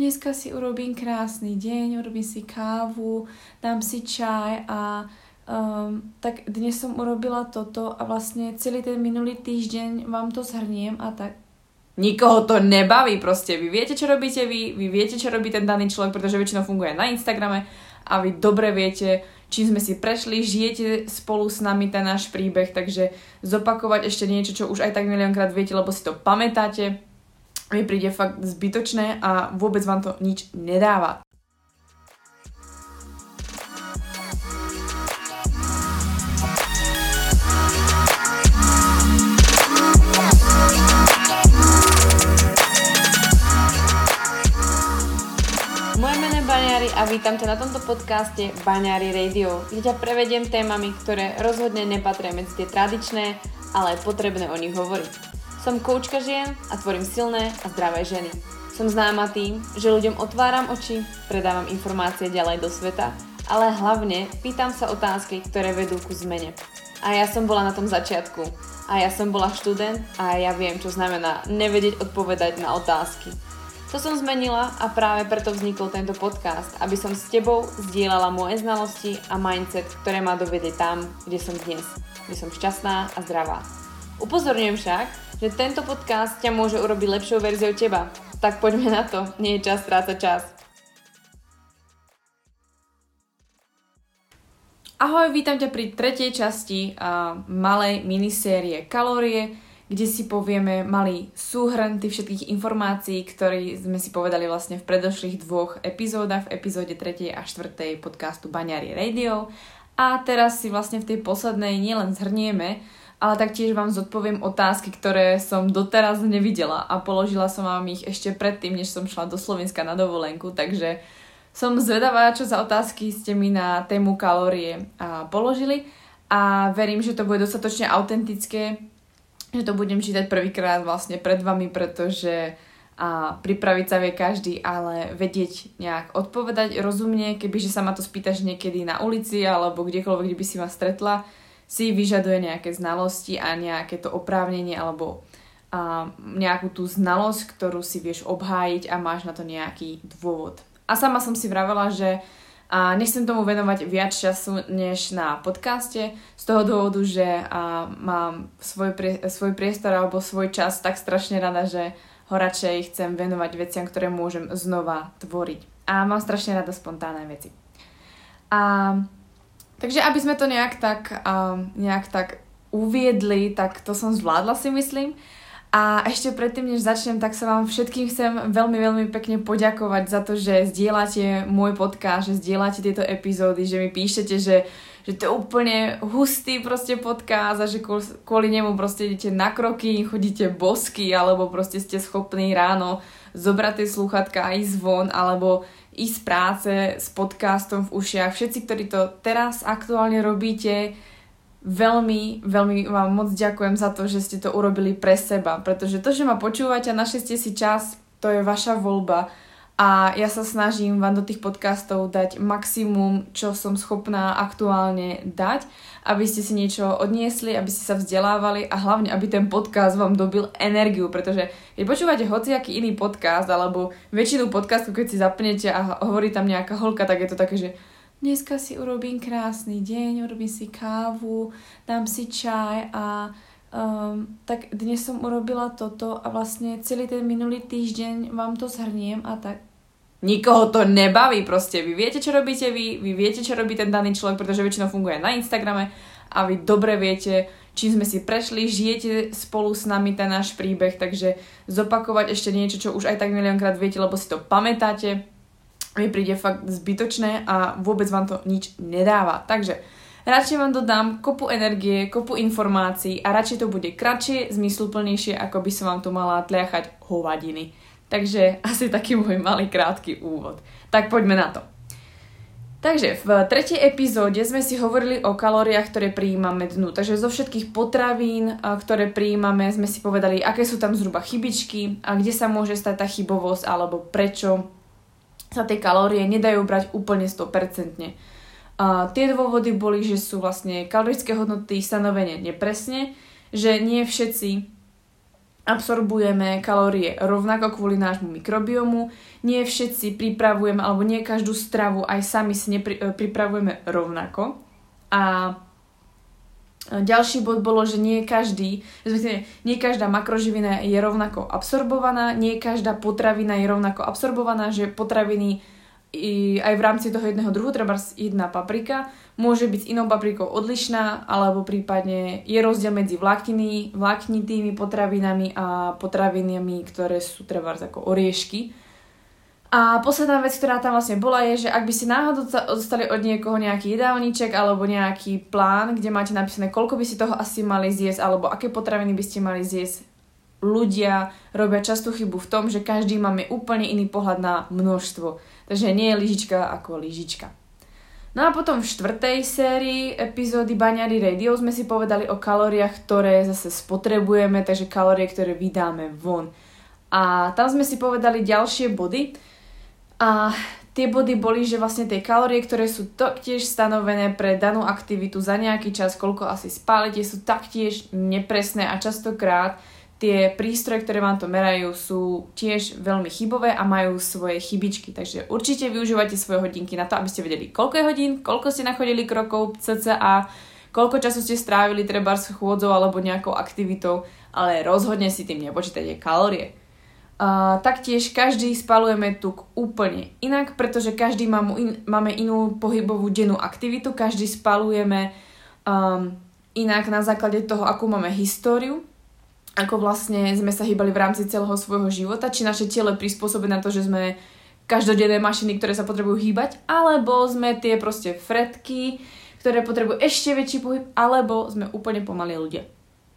dneska si urobím krásny deň, urobím si kávu, dám si čaj a um, tak dnes som urobila toto a vlastne celý ten minulý týždeň vám to zhrniem a tak. Nikoho to nebaví proste. Vy viete, čo robíte vy, vy viete, čo robí ten daný človek, pretože väčšinou funguje na Instagrame a vy dobre viete, čím sme si prešli, žijete spolu s nami ten náš príbeh, takže zopakovať ešte niečo, čo už aj tak miliónkrát viete, lebo si to pamätáte, mi príde fakt zbytočné a vôbec vám to nič nedáva. Baňári a vítam ťa na tomto podcaste Baňári Radio, kde ťa prevediem témami, ktoré rozhodne nepatria medzi tie tradičné, ale je potrebné o nich hovoriť. Som koučka žien a tvorím silné a zdravé ženy. Som známa tým, že ľuďom otváram oči, predávam informácie ďalej do sveta, ale hlavne pýtam sa otázky, ktoré vedú ku zmene. A ja som bola na tom začiatku. A ja som bola študent a ja viem, čo znamená nevedieť odpovedať na otázky. To som zmenila a práve preto vznikol tento podcast, aby som s tebou zdieľala moje znalosti a mindset, ktoré ma dovedie tam, kde som dnes. Kde som šťastná a zdravá. Upozorňujem však, že tento podcast ťa môže urobiť lepšou verziou teba. Tak poďme na to, nie je čas strácať čas. Ahoj, vítam ťa pri tretej časti uh, malej minisérie Kalórie, kde si povieme malý súhrn tých všetkých informácií, ktoré sme si povedali vlastne v predošlých dvoch epizódach, v epizóde 3. a 4. podcastu Baňari Radio. A teraz si vlastne v tej poslednej nielen zhrnieme, ale taktiež vám zodpoviem otázky, ktoré som doteraz nevidela a položila som vám ich ešte predtým, než som šla do Slovenska na dovolenku, takže som zvedavá, čo za otázky ste mi na tému kalórie položili. A verím, že to bude dostatočne autentické, že to budem čítať prvýkrát vlastne pred vami, pretože a pripraviť sa vie každý, ale vedieť nejak odpovedať rozumne, kebyže sa ma to spýtaš niekedy na ulici alebo kdekoľvek, kde by si ma stretla, si vyžaduje nejaké znalosti a nejaké to oprávnenie alebo a nejakú tú znalosť, ktorú si vieš obhájiť a máš na to nejaký dôvod. A sama som si vravela, že a nechcem tomu venovať viac času než na podcaste z toho dôvodu, že a mám svoj, prie, svoj priestor alebo svoj čas tak strašne rada, že ho radšej chcem venovať veciam, ktoré môžem znova tvoriť. A mám strašne rada spontánne veci. A takže aby sme to nejak tak, um, nejak tak uviedli, tak to som zvládla si myslím. A ešte predtým, než začnem, tak sa vám všetkým chcem veľmi, veľmi pekne poďakovať za to, že zdieľate môj podcast, že zdieľate tieto epizódy, že mi píšete, že, že to je úplne hustý proste podcast a že kvôli nemu proste idete na kroky, chodíte bosky, alebo proste ste schopní ráno zobrať tie sluchatka a ísť von, alebo ísť z práce s podcastom v ušiach. Všetci, ktorí to teraz aktuálne robíte, veľmi, veľmi vám moc ďakujem za to, že ste to urobili pre seba, pretože to, že ma počúvate a našli ste si čas, to je vaša voľba a ja sa snažím vám do tých podcastov dať maximum, čo som schopná aktuálne dať, aby ste si niečo odniesli, aby ste sa vzdelávali a hlavne, aby ten podcast vám dobil energiu, pretože keď počúvate hociaký iný podcast alebo väčšinu podcastu, keď si zapnete a hovorí tam nejaká holka, tak je to také, že dneska si urobím krásny deň, urobím si kávu, dám si čaj a um, tak dnes som urobila toto a vlastne celý ten minulý týždeň vám to zhrniem a tak Nikoho to nebaví proste. Vy viete, čo robíte vy, vy viete, čo robí ten daný človek, pretože väčšinou funguje na Instagrame a vy dobre viete, čím sme si prešli, žijete spolu s nami ten náš príbeh, takže zopakovať ešte niečo, čo už aj tak miliónkrát viete, lebo si to pamätáte, mi príde fakt zbytočné a vôbec vám to nič nedáva. Takže radšej vám dodám kopu energie, kopu informácií a radšej to bude kratšie, zmysluplnejšie, ako by som vám tu mala tliachať hovadiny. Takže asi taký môj malý krátky úvod. Tak poďme na to. Takže v tretej epizóde sme si hovorili o kalóriách, ktoré prijímame dnu. Takže zo všetkých potravín, ktoré prijímame, sme si povedali, aké sú tam zhruba chybičky a kde sa môže stať tá chybovosť alebo prečo sa tie kalórie nedajú brať úplne 100%. A tie dôvody boli, že sú vlastne kalorické hodnoty stanovené nepresne, že nie všetci absorbujeme kalórie rovnako kvôli nášmu mikrobiomu. Nie všetci pripravujeme, alebo nie každú stravu aj sami si nepri, e, pripravujeme rovnako. A ďalší bod bolo, že nie každý, nie každá makroživina je rovnako absorbovaná, nie každá potravina je rovnako absorbovaná, že potraviny i aj v rámci toho jedného druhu, treba jedna paprika, môže byť s inou paprikou odlišná, alebo prípadne je rozdiel medzi vlákniny, vláknitými potravinami a potravinami, ktoré sú treba ako oriešky. A posledná vec, ktorá tam vlastne bola, je, že ak by ste náhodou dostali od niekoho nejaký jedálniček alebo nejaký plán, kde máte napísané, koľko by ste toho asi mali zjesť, alebo aké potraviny by ste mali zjesť, ľudia robia častú chybu v tom, že každý máme úplne iný pohľad na množstvo. Takže nie je lyžička ako lyžička. No a potom v štvrtej sérii epizódy Baňary Radio sme si povedali o kalóriách, ktoré zase spotrebujeme, takže kalórie, ktoré vydáme von. A tam sme si povedali ďalšie body. A tie body boli, že vlastne tie kalórie, ktoré sú taktiež stanovené pre danú aktivitu za nejaký čas, koľko asi spálite, sú taktiež nepresné a častokrát tie prístroje, ktoré vám to merajú, sú tiež veľmi chybové a majú svoje chybičky. Takže určite využívajte svoje hodinky na to, aby ste vedeli, koľko je hodín, koľko ste nachodili krokov cca, koľko času ste strávili treba s chôdzou alebo nejakou aktivitou, ale rozhodne si tým nepočítajte kalórie. Uh, taktiež každý spalujeme tuk úplne inak, pretože každý mám, in, máme inú pohybovú dennú aktivitu, každý spalujeme um, inak na základe toho, akú máme históriu ako vlastne sme sa hýbali v rámci celého svojho života, či naše telo je na to, že sme každodenné mašiny, ktoré sa potrebujú hýbať, alebo sme tie proste fretky, ktoré potrebujú ešte väčší pohyb, alebo sme úplne pomalí ľudia.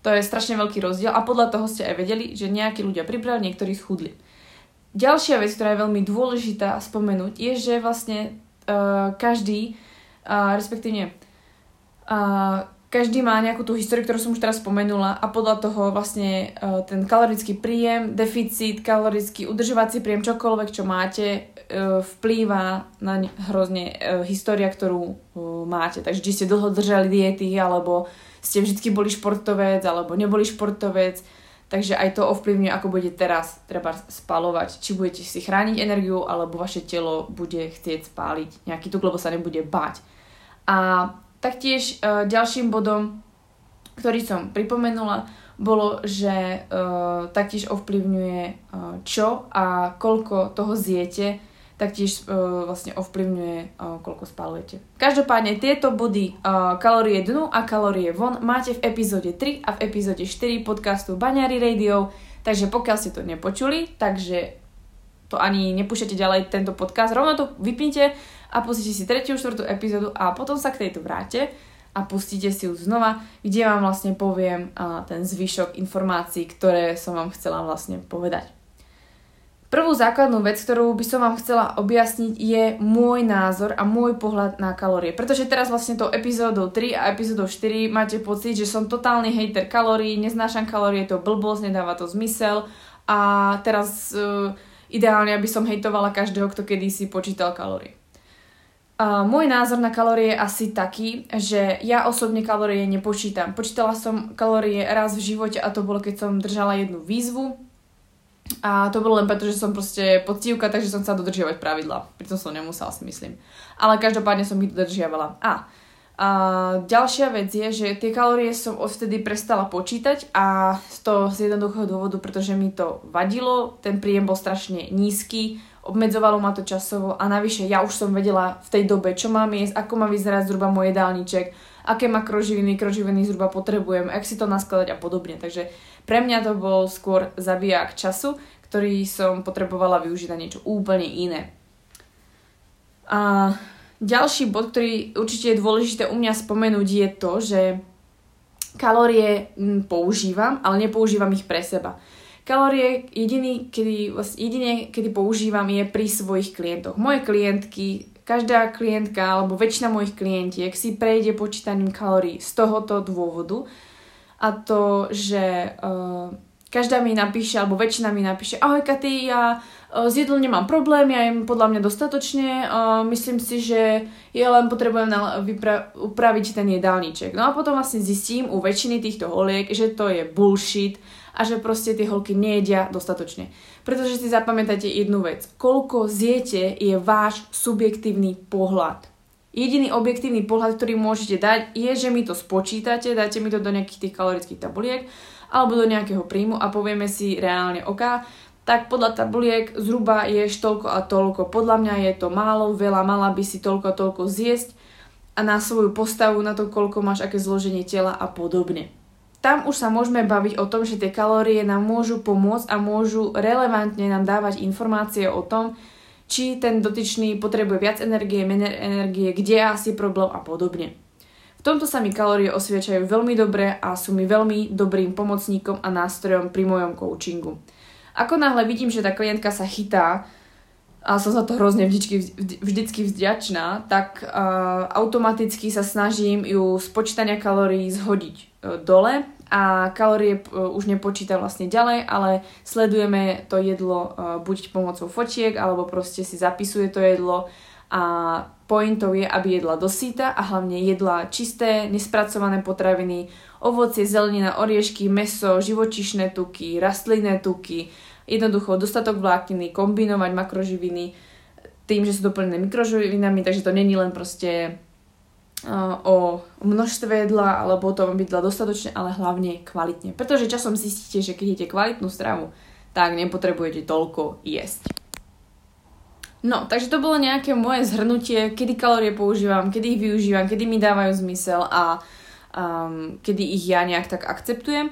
To je strašne veľký rozdiel a podľa toho ste aj vedeli, že nejakí ľudia pribrali, niektorí schudli. Ďalšia vec, ktorá je veľmi dôležitá spomenúť, je, že vlastne uh, každý, uh, respektíve uh, každý má nejakú tú históriu, ktorú som už teraz spomenula a podľa toho vlastne uh, ten kalorický príjem, deficit, kalorický udržovací príjem, čokoľvek, čo máte, uh, vplýva na hrozne uh, história, ktorú máte. Takže či ste dlho držali diety, alebo ste vždy boli športovec, alebo neboli športovec, takže aj to ovplyvňuje, ako budete teraz treba spalovať. Či budete si chrániť energiu, alebo vaše telo bude chcieť spáliť nejaký tuk, lebo sa nebude bať. A Taktiež uh, ďalším bodom, ktorý som pripomenula, bolo, že uh, taktiež ovplyvňuje uh, čo a koľko toho zjete, taktiež uh, vlastne ovplyvňuje, uh, koľko spalujete. Každopádne tieto body uh, kalórie dnu a kalórie von máte v epizóde 3 a v epizóde 4 podcastu Baňary Radio, takže pokiaľ ste to nepočuli, takže to ani nepúšťate ďalej tento podcast, rovno to vypnite a pustíte si tretiu, štvrtú epizódu a potom sa k tejto vráte a pustíte si ju znova, kde vám vlastne poviem ten zvyšok informácií, ktoré som vám chcela vlastne povedať. Prvú základnú vec, ktorú by som vám chcela objasniť, je môj názor a môj pohľad na kalórie. Pretože teraz vlastne tou epizódou 3 a epizódou 4 máte pocit, že som totálny hater kalórií, neznášam kalórie, to blbosť, nedáva to zmysel a teraz uh, ideálne, aby som hejtovala každého, kto kedysi počítal kalórie. Môj názor na kalórie je asi taký, že ja osobne kalórie nepočítam. Počítala som kalórie raz v živote a to bolo, keď som držala jednu výzvu. A to bolo len preto, že som proste poctivka, takže som chcela dodržiavať pravidla. Pritom som nemusela, si myslím. Ale každopádne som ich dodržiavala. A, a ďalšia vec je, že tie kalórie som odvtedy prestala počítať a to z jednoduchého dôvodu, pretože mi to vadilo, ten príjem bol strašne nízky, obmedzovalo ma to časovo a navyše ja už som vedela v tej dobe, čo mám jesť, ako má vyzerať zhruba môj jedálniček, aké makroživiny, mikroživiny zhruba potrebujem, ak si to naskladať a podobne. Takže pre mňa to bol skôr zabijak času, ktorý som potrebovala využiť na niečo úplne iné. A ďalší bod, ktorý určite je dôležité u mňa spomenúť, je to, že kalórie mm, používam, ale nepoužívam ich pre seba. Kalórie jediný, kedy, vlastne jedine, kedy používam je pri svojich klientoch. Moje klientky, každá klientka alebo väčšina mojich klientiek si prejde počítaním kalórií z tohoto dôvodu a to, že uh, každá mi napíše, alebo väčšina mi napíše, ahoj Katy, ja uh, s jedlom nemám problém, ja im podľa mňa dostatočne, uh, myslím si, že ja len potrebujem na, vypra- upraviť ten jedálniček. No a potom vlastne zistím u väčšiny týchto holiek, že to je bullshit a že proste tie holky nejedia dostatočne. Pretože si zapamätajte jednu vec. Koľko zjete je váš subjektívny pohľad. Jediný objektívny pohľad, ktorý môžete dať, je, že mi to spočítate, dáte mi to do nejakých tých kalorických tabuliek alebo do nejakého príjmu a povieme si reálne, OK, tak podľa tabuliek zhruba ješ toľko a toľko. Podľa mňa je to málo, veľa, mala by si toľko a toľko zjesť a na svoju postavu, na to, koľko máš, aké zloženie tela a podobne. Tam už sa môžeme baviť o tom, že tie kalórie nám môžu pomôcť a môžu relevantne nám dávať informácie o tom, či ten dotyčný potrebuje viac energie, menej energie, kde je asi problém a podobne. V tomto sa mi kalórie osviečajú veľmi dobre a sú mi veľmi dobrým pomocníkom a nástrojom pri mojom coachingu. Ako náhle vidím, že tá klientka sa chytá a som za to hrozne vždycky, vždycky vďačná, tak uh, automaticky sa snažím ju z počítania kalórií zhodiť dole a kalórie už nepočíta vlastne ďalej, ale sledujeme to jedlo buď pomocou fočiek, alebo proste si zapisuje to jedlo a pointou je, aby jedla dosýta a hlavne jedla čisté, nespracované potraviny, ovocie, zelenina, oriešky, meso, živočišné tuky, rastlinné tuky, jednoducho dostatok vlákniny, kombinovať makroživiny tým, že sú doplnené mikroživinami, takže to není len proste o množstve jedla alebo o tom jedla dostatočne, ale hlavne kvalitne. Pretože časom zistíte, že keď jete kvalitnú stravu, tak nepotrebujete toľko jesť. No, takže to bolo nejaké moje zhrnutie, kedy kalórie používam, kedy ich využívam, kedy mi dávajú zmysel a um, kedy ich ja nejak tak akceptujem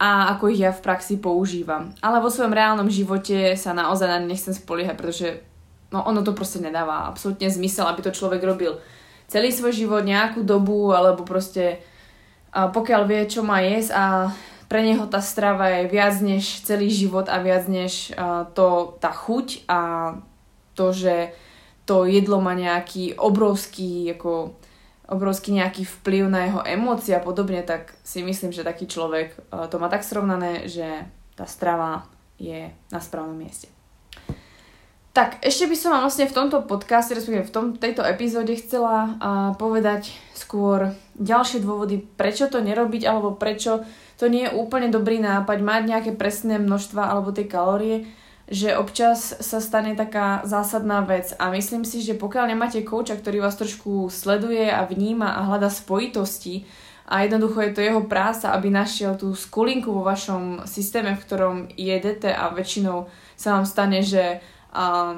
a ako ich ja v praxi používam. Ale vo svojom reálnom živote sa naozaj na nechcem spoliehať, pretože no, ono to proste nedáva absolútne zmysel, aby to človek robil celý svoj život, nejakú dobu, alebo proste a pokiaľ vie, čo má jesť a pre neho tá strava je viac než celý život a viac než to, tá chuť a to, že to jedlo má nejaký obrovský, ako, obrovský nejaký vplyv na jeho emócie a podobne, tak si myslím, že taký človek to má tak srovnané, že tá strava je na správnom mieste. Tak, ešte by som vám vlastne v tomto podcaste, respektíve v tom, tejto epizóde chcela uh, povedať skôr ďalšie dôvody, prečo to nerobiť, alebo prečo to nie je úplne dobrý nápad mať nejaké presné množstva alebo tie kalórie, že občas sa stane taká zásadná vec. A myslím si, že pokiaľ nemáte kouča, ktorý vás trošku sleduje a vníma a hľada spojitosti a jednoducho je to jeho práca, aby našiel tú skulinku vo vašom systéme, v ktorom jedete a väčšinou sa vám stane, že a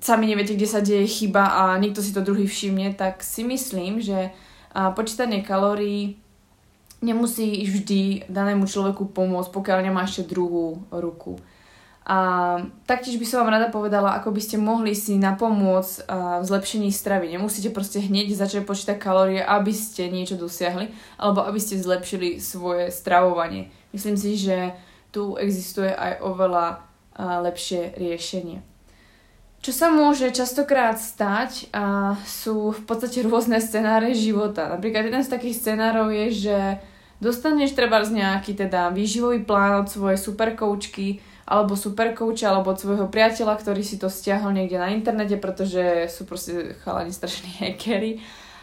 sami neviete, kde sa deje chyba a niekto si to druhý všimne, tak si myslím, že počítanie kalórií nemusí vždy danému človeku pomôcť, pokiaľ nemá ešte druhú ruku. A taktiež by som vám rada povedala, ako by ste mohli si napomôcť v zlepšení stravy. Nemusíte proste hneď začať počítať kalórie, aby ste niečo dosiahli, alebo aby ste zlepšili svoje stravovanie. Myslím si, že tu existuje aj oveľa lepšie riešenie. Čo sa môže častokrát stať a sú v podstate rôzne scenáre života. Napríklad jeden z takých scenárov je, že dostaneš treba z nejaký teda výživový plán od svojej superkoučky alebo superkouča alebo od svojho priateľa, ktorý si to stiahol niekde na internete, pretože sú proste chalani strašní hackery.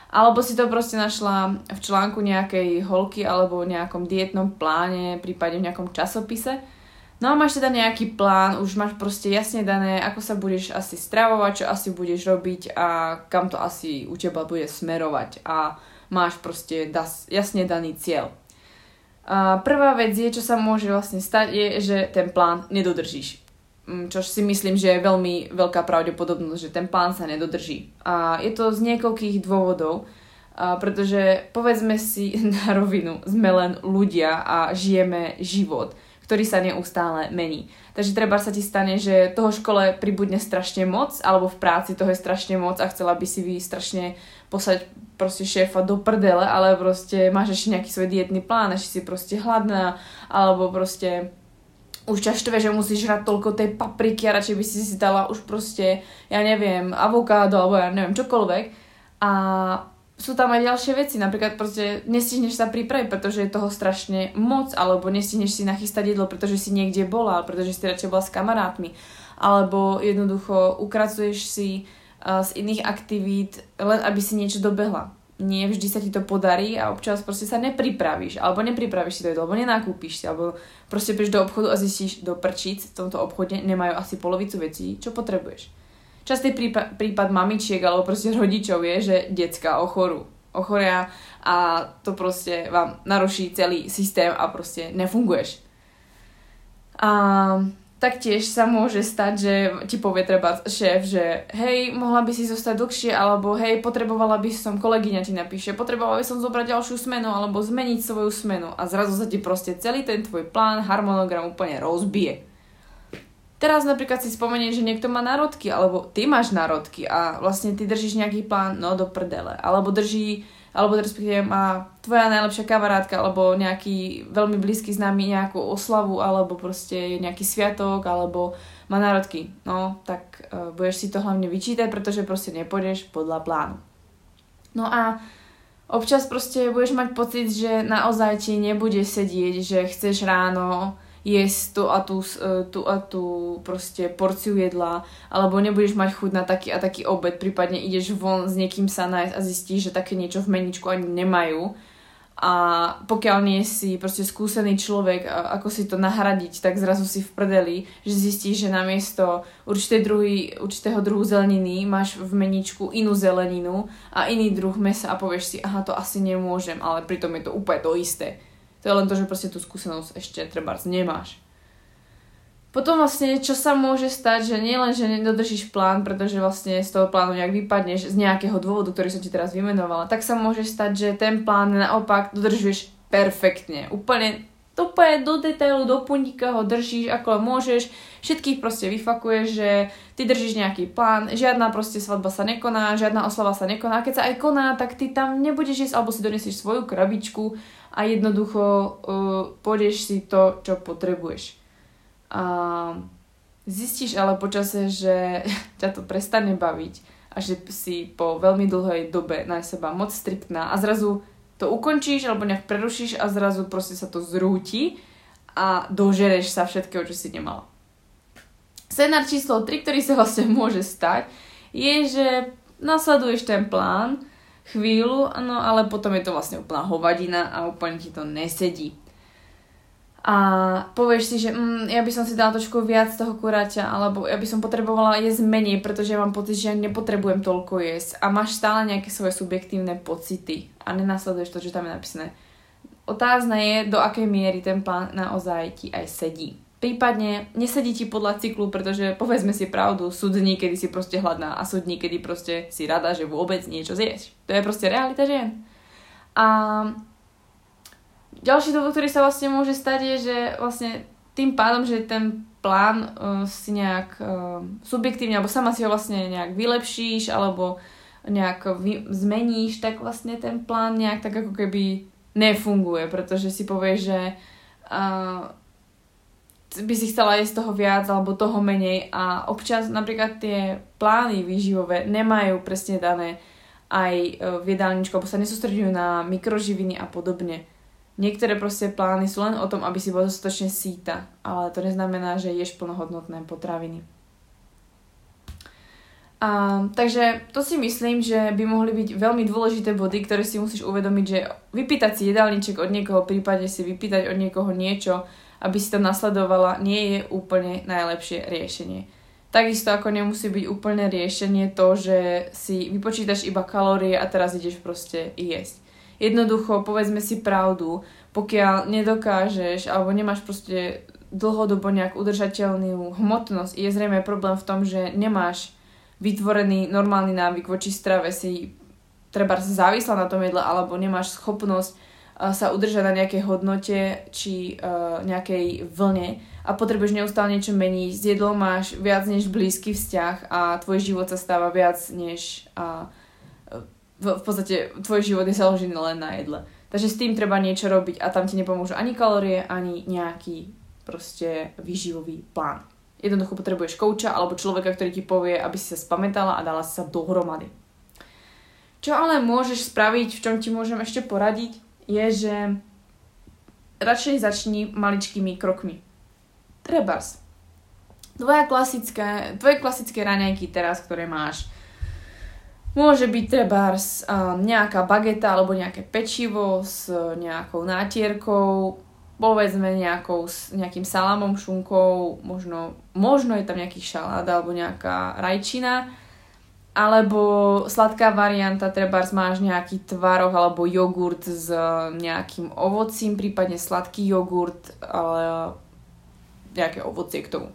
Alebo si to proste našla v článku nejakej holky alebo v nejakom dietnom pláne, prípadne v nejakom časopise No a máš teda nejaký plán, už máš proste jasne dané, ako sa budeš asi stravovať, čo asi budeš robiť a kam to asi u teba bude smerovať a máš proste das, jasne daný cieľ. A prvá vec je, čo sa môže vlastne stať, je, že ten plán nedodržíš. Mm, čo si myslím, že je veľmi veľká pravdepodobnosť, že ten plán sa nedodrží. A je to z niekoľkých dôvodov, a pretože povedzme si na rovinu, sme len ľudia a žijeme život ktorý sa neustále mení. Takže treba sa ti stane, že toho škole pribudne strašne moc, alebo v práci toho je strašne moc a chcela by si vy strašne poslať proste šéfa do prdele, ale proste máš ešte nejaký svoj dietný plán, ešte si proste hladná, alebo proste už ťa štve, že musíš hrať toľko tej papriky a radšej by si si dala už proste, ja neviem, avokádo, alebo ja neviem, čokoľvek. A sú tam aj ďalšie veci, napríklad proste nestihneš sa pripraviť, pretože je toho strašne moc, alebo nestihneš si nachystať jedlo, pretože si niekde bola, pretože si radšej bola s kamarátmi, alebo jednoducho ukracuješ si uh, z iných aktivít, len aby si niečo dobehla. nie vždy sa ti to podarí a občas proste sa nepripravíš, alebo nepripravíš si to jedlo, alebo nenakúpiš si, alebo proste prídeš do obchodu a zistíš do prčíc v tomto obchode nemajú asi polovicu vecí, čo potrebuješ. Častý prípad, prípad mamičiek alebo proste rodičov je, že decka ochorú, ochoria a to proste vám naruší celý systém a proste nefunguješ. A taktiež sa môže stať, že ti povie treba šéf, že hej, mohla by si zostať dlhšie, alebo hej, potrebovala by som, kolegyňa ti napíše, potrebovala by som zobrať ďalšiu smenu, alebo zmeniť svoju smenu a zrazu sa ti proste celý ten tvoj plán, harmonogram úplne rozbije. Teraz napríklad si spomenieš, že niekto má národky, alebo ty máš národky a vlastne ty držíš nejaký plán, no do prdele, alebo drží alebo respektíve má tvoja najlepšia kamarátka, alebo nejaký veľmi blízky známy nejakú oslavu, alebo proste nejaký sviatok, alebo má národky. No, tak uh, budeš si to hlavne vyčítať, pretože proste nepôjdeš podľa plánu. No a občas proste budeš mať pocit, že naozaj ti nebude sedieť, že chceš ráno jesť tú a tú, e, tú a tú proste porciu jedla, alebo nebudeš mať chuť na taký a taký obed, prípadne ideš von s niekým sa nájsť a zistíš, že také niečo v meničku ani nemajú. A pokiaľ nie si proste skúsený človek, ako si to nahradiť, tak zrazu si v prdeli, že zistíš, že namiesto určitej druhy, určitého druhu zeleniny máš v meničku inú zeleninu a iný druh mesa a povieš si, aha, to asi nemôžem, ale pritom je to úplne to isté. To je len to, že proste tú skúsenosť ešte treba nemáš. Potom vlastne, čo sa môže stať, že nie len, že nedodržíš plán, pretože vlastne z toho plánu nejak vypadneš z nejakého dôvodu, ktorý som ti teraz vymenovala, tak sa môže stať, že ten plán naopak dodržuješ perfektne. Úplne úplne do detailu, do puntíka ho držíš ako môžeš, všetkých proste vyfakuješ, že ty držíš nejaký plán, žiadna proste svadba sa nekoná, žiadna oslava sa nekoná, keď sa aj koná, tak ty tam nebudeš jesť, alebo si donesieš svoju krabičku a jednoducho uh, pôjdeš si to, čo potrebuješ. A zistíš ale počase, že ťa to prestane baviť a že si po veľmi dlhej dobe na seba moc striktná a zrazu to ukončíš alebo nejak prerušíš a zrazu proste sa to zrúti a dožereš sa všetkého, čo si nemala. Scenár číslo 3, ktorý sa vlastne môže stať, je, že nasleduješ ten plán, chvíľu, no ale potom je to vlastne úplná hovadina a úplne ti to nesedí. A povieš si, že mm, ja by som si dala trošku viac toho kuráťa, alebo ja by som potrebovala jesť menej, pretože mám pocit, že ja nepotrebujem toľko jesť. A máš stále nejaké svoje subjektívne pocity a nenasleduješ to, čo tam je napísané. Otázne je, do akej miery ten plán naozaj ti aj sedí. Prípadne nesedí ti podľa cyklu, pretože povedzme si pravdu, sú dní, kedy si proste hladná a sú dní, kedy proste si rada, že vôbec niečo zješ. To je proste realita žien. A ďalší dôvod, ktorý sa vlastne môže stať, je, že vlastne tým pádom, že ten plán uh, si nejak uh, subjektívne, alebo sama si ho vlastne nejak vylepšíš, alebo nejak vy, zmeníš, tak vlastne ten plán nejak tak ako keby nefunguje, pretože si povieš, že uh, by si chcela jesť toho viac alebo toho menej a občas napríklad tie plány výživové nemajú presne dané aj v jedálničku, alebo sa nesústredujú na mikroživiny a podobne. Niektoré proste plány sú len o tom, aby si bola dostatočne síta, ale to neznamená, že ješ plnohodnotné potraviny. A, takže to si myslím, že by mohli byť veľmi dôležité body, ktoré si musíš uvedomiť, že vypýtať si jedálniček od niekoho, prípadne si vypýtať od niekoho niečo, aby si to nasledovala, nie je úplne najlepšie riešenie. Takisto ako nemusí byť úplne riešenie to, že si vypočítaš iba kalórie a teraz ideš proste jesť. Jednoducho, povedzme si pravdu, pokiaľ nedokážeš alebo nemáš proste dlhodobo nejak udržateľnú hmotnosť, je zrejme problém v tom, že nemáš vytvorený normálny návyk voči strave, si treba závislá na tom jedle alebo nemáš schopnosť sa udržať na nejakej hodnote či uh, nejakej vlne a potrebuješ neustále niečo meniť. S jedlom máš viac než blízky vzťah a tvoj život sa stáva viac než uh, v, v podstate tvoj život je založený len na jedle. Takže s tým treba niečo robiť a tam ti nepomôžu ani kalórie, ani nejaký proste výživový plán. Jednoducho potrebuješ kouča alebo človeka, ktorý ti povie, aby si sa spamätala a dala si sa dohromady. Čo ale môžeš spraviť, v čom ti môžem ešte poradiť, je, že radšej začni maličkými krokmi. Trebas. Tvoja klasické, tvoje klasické raňajky teraz, ktoré máš Môže byť trebárs nejaká bageta alebo nejaké pečivo s nejakou nátierkou, povedzme nejakou, nejakým salamom, šunkou, možno, možno je tam nejaký šalát alebo nejaká rajčina, alebo sladká varianta, treba máš nejaký tvaroh alebo jogurt s nejakým ovocím, prípadne sladký jogurt, ale nejaké ovocie k tomu.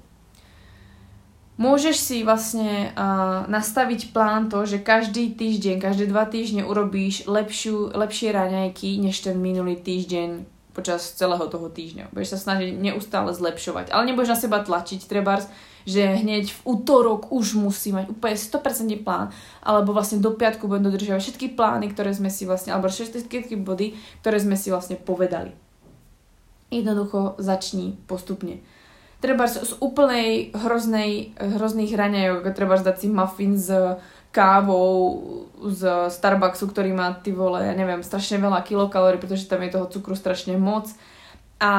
Môžeš si vlastne uh, nastaviť plán to, že každý týždeň, každé dva týždne urobíš lepšiu, lepšie raňajky než ten minulý týždeň počas celého toho týždňa. Budeš sa snažiť neustále zlepšovať. Ale nebudeš na seba tlačiť, trebárs, že hneď v útorok už musí mať úplne 100% plán, alebo vlastne do piatku budem dodržiavať všetky plány, ktoré sme si vlastne, alebo všetky body, ktoré sme si vlastne povedali. Jednoducho začni postupne treba z úplnej hroznej, hrozných hraňajok, treba dať si muffin s kávou z Starbucksu, ktorý má, ty vole, ja neviem, strašne veľa kilokalórií, pretože tam je toho cukru strašne moc a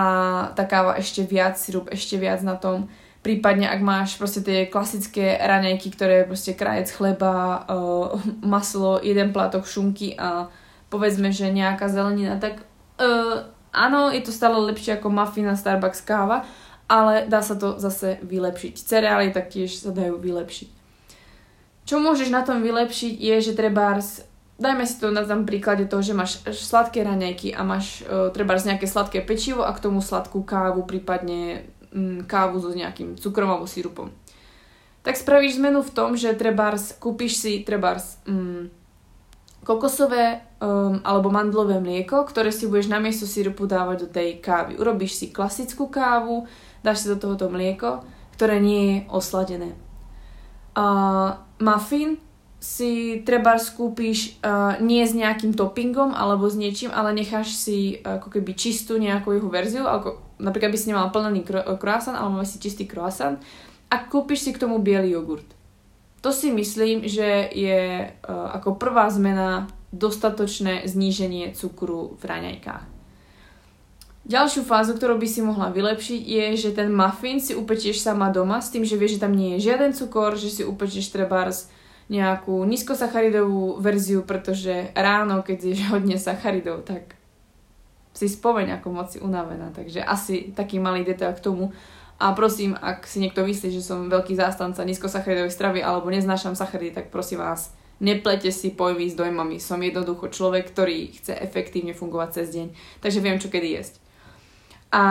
tá káva ešte viac, sirup ešte viac na tom. Prípadne, ak máš proste tie klasické raňajky, ktoré je proste krajec chleba, uh, maslo, jeden plátok šunky a povedzme, že nejaká zelenina, tak uh, áno, je to stále lepšie ako muffin a Starbucks káva, ale dá sa to zase vylepšiť. Cereály taktiež sa dajú vylepšiť. Čo môžeš na tom vylepšiť je, že trebárs, dajme si to na tom príklade toho, že máš sladké raňajky a máš uh, trebárs nejaké sladké pečivo a k tomu sladkú kávu, prípadne mm, kávu so nejakým cukrom alebo sírupom. Tak spravíš zmenu v tom, že trebárs, kúpiš si trebárs mm, kokosové um, alebo mandlové mlieko, ktoré si budeš namiesto sírupu dávať do tej kávy. Urobíš si klasickú kávu, dáš si do tohoto mlieko, ktoré nie je osladené. Uh, muffin si treba skúpiš uh, nie s nejakým toppingom alebo s niečím, ale necháš si uh, ako keby čistú nejakú jeho verziu, ako napríklad by si nemal plnený croissant, alebo máš si čistý croissant a kúpiš si k tomu biely jogurt. To si myslím, že je uh, ako prvá zmena dostatočné zníženie cukru v raňajkách. Ďalšiu fázu, ktorú by si mohla vylepšiť, je, že ten muffin si upečieš sama doma s tým, že vieš, že tam nie je žiaden cukor, že si upečieš trebárs nejakú nízkosacharidovú verziu, pretože ráno, keď ješ hodne sacharidov, tak si spomeň, ako moc si unavená. Takže asi taký malý detail k tomu. A prosím, ak si niekto myslí, že som veľký zástanca nízkosacharidovej stravy alebo neznášam sacharidy, tak prosím vás, neplete si pojmy s dojmami. Som jednoducho človek, ktorý chce efektívne fungovať cez deň. Takže viem, čo kedy jesť. A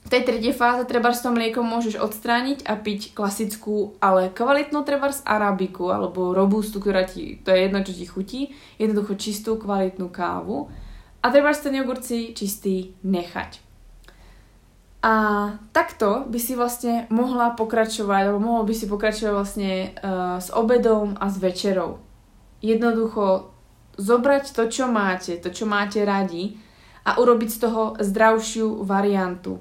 v tej tretej fáze s tom mliekom môžeš odstrániť a piť klasickú, ale kvalitnú z arabiku alebo robustu, ktorá ti, to je jedno, čo ti chutí, jednoducho čistú, kvalitnú kávu. A treba ten jogurt si čistý nechať. A takto by si vlastne mohla pokračovať, alebo mohol by si pokračovať vlastne uh, s obedom a s večerou. Jednoducho zobrať to, čo máte, to, čo máte radi a urobiť z toho zdravšiu variantu.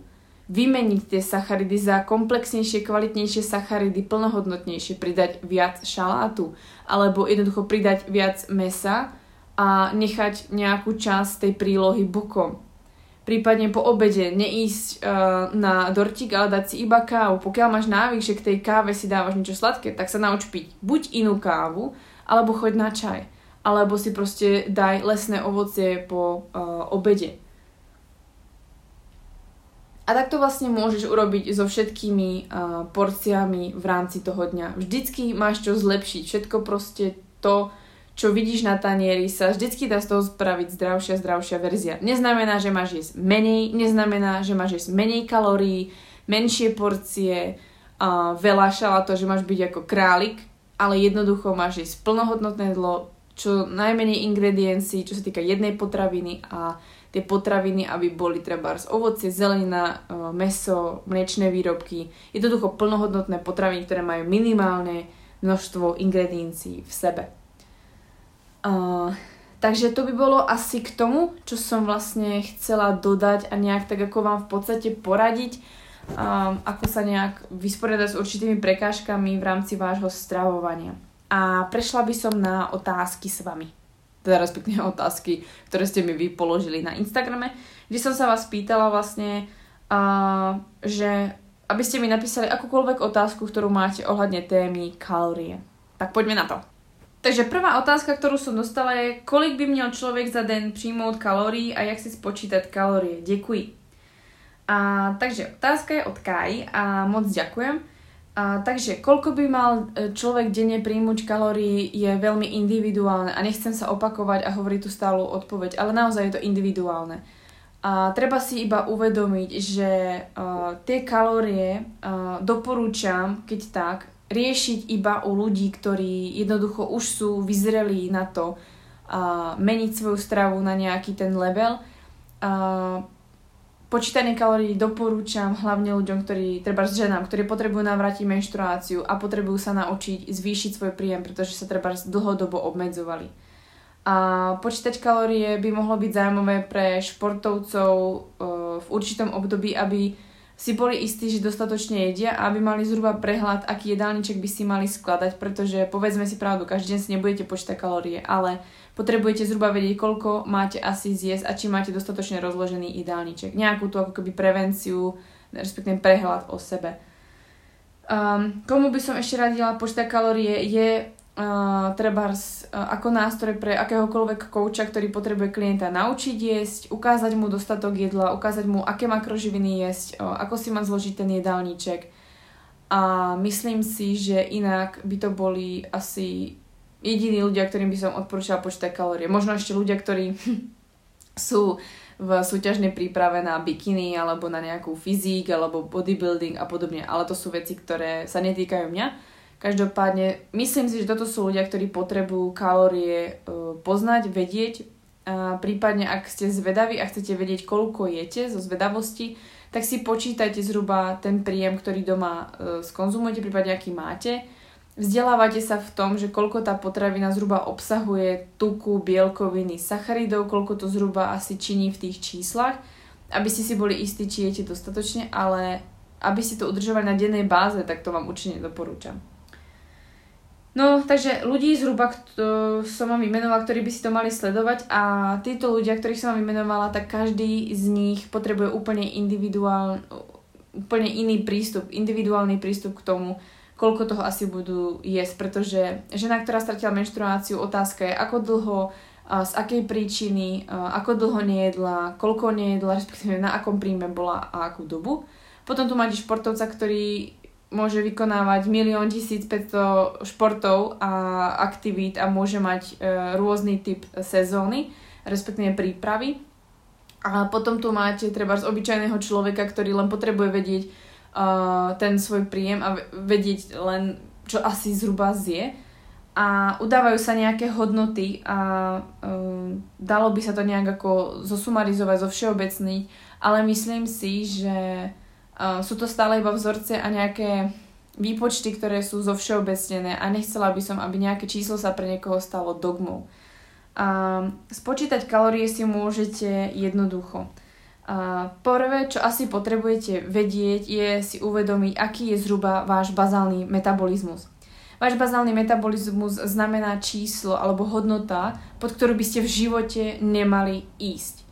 Vymeniť tie sacharidy za komplexnejšie, kvalitnejšie sacharidy, plnohodnotnejšie, pridať viac šalátu alebo jednoducho pridať viac mesa a nechať nejakú časť tej prílohy bokom. Prípadne po obede neísť uh, na dortík, ale dať si iba kávu. Pokiaľ máš návyk, že k tej káve si dávaš niečo sladké, tak sa nauč piť buď inú kávu, alebo choď na čaj alebo si proste daj lesné ovocie po uh, obede. A takto vlastne môžeš urobiť so všetkými uh, porciami v rámci toho dňa. Vždycky máš čo zlepšiť. Všetko proste to, čo vidíš na tanieri, sa vždycky dá z toho spraviť zdravšia, zdravšia verzia. Neznamená, že máš jesť menej, neznamená, že máš jesť menej kalórií, menšie porcie, uh, veľa šala, to, že máš byť ako králik, ale jednoducho máš jesť plnohodnotné jedlo, čo najmenej ingrediencií, čo sa týka jednej potraviny a tie potraviny, aby boli treba z ovocie, zelenina, e, meso, mliečne výrobky. Jednoducho plnohodnotné potraviny, ktoré majú minimálne množstvo ingrediencií v sebe. Uh, takže to by bolo asi k tomu, čo som vlastne chcela dodať a nejak tak ako vám v podstate poradiť, um, ako sa nejak vysporiadať s určitými prekážkami v rámci vášho stravovania a prešla by som na otázky s vami. Teda respektíve otázky, ktoré ste mi vy položili na Instagrame, kde som sa vás pýtala vlastne, uh, že aby ste mi napísali akúkoľvek otázku, ktorú máte ohľadne témy kalórie. Tak poďme na to. takže prvá otázka, ktorú som dostala je, kolik by měl člověk za den přijmout kalórií a jak si spočítať kalórie. Děkuji. A, takže otázka je od Kai a moc ďakujem. A, takže koľko by mal e, človek denne príjmuť kalórií je veľmi individuálne a nechcem sa opakovať a hovoriť tú stálu odpoveď, ale naozaj je to individuálne. A treba si iba uvedomiť, že uh, tie kalórie uh, doporúčam, keď tak, riešiť iba u ľudí, ktorí jednoducho už sú vyzrelí na to uh, meniť svoju stravu na nejaký ten level. Uh, počítanie kalórií doporúčam hlavne ľuďom, ktorí, treba ženám, ktorí potrebujú navrátiť menštruáciu a potrebujú sa naučiť zvýšiť svoj príjem, pretože sa treba dlhodobo obmedzovali. A počítať kalórie by mohlo byť zaujímavé pre športovcov uh, v určitom období, aby si boli istí, že dostatočne jedia a aby mali zhruba prehľad, aký jedálniček by si mali skladať, pretože povedzme si pravdu, každý deň si nebudete počítať kalórie, ale potrebujete zhruba vedieť, koľko máte asi zjesť a či máte dostatočne rozložený jedálniček. Nejakú tú ako keby prevenciu, respektíve prehľad o sebe. Um, komu by som ešte radila počítať kalórie je uh, trebárs uh, ako nástroj pre akéhokoľvek kouča, ktorý potrebuje klienta naučiť jesť, ukázať mu dostatok jedla, ukázať mu, aké makroživiny jesť, uh, ako si má zložiť ten jedálniček. A myslím si, že inak by to boli asi jediní ľudia, ktorým by som odporúčala počítať kalórie. Možno ešte ľudia, ktorí sú v súťažnej príprave na bikiny alebo na nejakú fyzík alebo bodybuilding a podobne, ale to sú veci, ktoré sa netýkajú mňa Každopádne, myslím si, že toto sú ľudia, ktorí potrebujú kalórie uh, poznať, vedieť. A prípadne, ak ste zvedaví a chcete vedieť, koľko jete zo zvedavosti, tak si počítajte zhruba ten príjem, ktorý doma uh, skonzumujete, prípadne aký máte. Vzdelávate sa v tom, že koľko tá potravina zhruba obsahuje tuku, bielkoviny, sacharidov, koľko to zhruba asi činí v tých číslach, aby ste si boli istí, či jete dostatočne, ale aby ste to udržovali na dennej báze, tak to vám určite doporúčam. No, takže ľudí zhruba, kto som vám vymenovala, ktorí by si to mali sledovať a títo ľudia, ktorých som vám vymenovala, tak každý z nich potrebuje úplne individuál, úplne iný prístup, individuálny prístup k tomu, koľko toho asi budú jesť, pretože žena, ktorá stratila menštruáciu, otázka je, ako dlho, z akej príčiny, ako dlho nejedla, koľko nejedla, respektíve na akom príjme bola a akú dobu. Potom tu máte športovca, ktorý môže vykonávať milión 1500 športov a aktivít a môže mať e, rôzny typ sezóny, respektíve prípravy. A potom tu máte treba z obyčajného človeka, ktorý len potrebuje vedieť uh, ten svoj príjem a vedieť len, čo asi zhruba zje. A udávajú sa nejaké hodnoty a uh, dalo by sa to nejak ako zosumarizovať, zo všeobecný, ale myslím si, že Uh, sú to stále iba vzorce a nejaké výpočty, ktoré sú zo všeobecnené a nechcela by som, aby nejaké číslo sa pre niekoho stalo dogmou. Uh, spočítať kalórie si môžete jednoducho. Prvé, čo asi potrebujete vedieť, je si uvedomiť, aký je zhruba váš bazálny metabolizmus. Váš bazálny metabolizmus znamená číslo alebo hodnota, pod ktorú by ste v živote nemali ísť.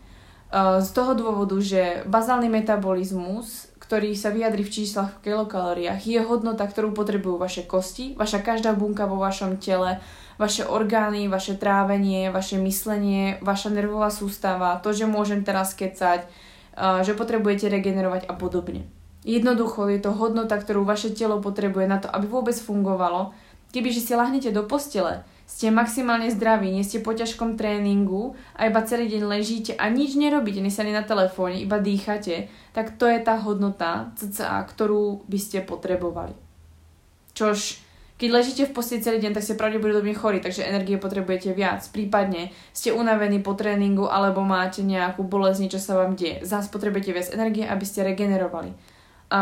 Z toho dôvodu, že bazálny metabolizmus ktorý sa vyjadri v číslach v kilokalóriách, je hodnota, ktorú potrebujú vaše kosti, vaša každá bunka vo vašom tele, vaše orgány, vaše trávenie, vaše myslenie, vaša nervová sústava, to, že môžem teraz kecať, že potrebujete regenerovať a podobne. Jednoducho je to hodnota, ktorú vaše telo potrebuje na to, aby vôbec fungovalo. Kebyže si lahnete do postele, ste maximálne zdraví, nie ste po ťažkom tréningu a iba celý deň ležíte a nič nerobíte, sa ani na telefóne, iba dýchate, tak to je tá hodnota cca, ktorú by ste potrebovali. Čož keď ležíte v posteli celý deň, tak ste pravdepodobne chorí, takže energie potrebujete viac. Prípadne ste unavení po tréningu alebo máte nejakú bolesť, niečo sa vám deje. Zás potrebujete viac energie, aby ste regenerovali. A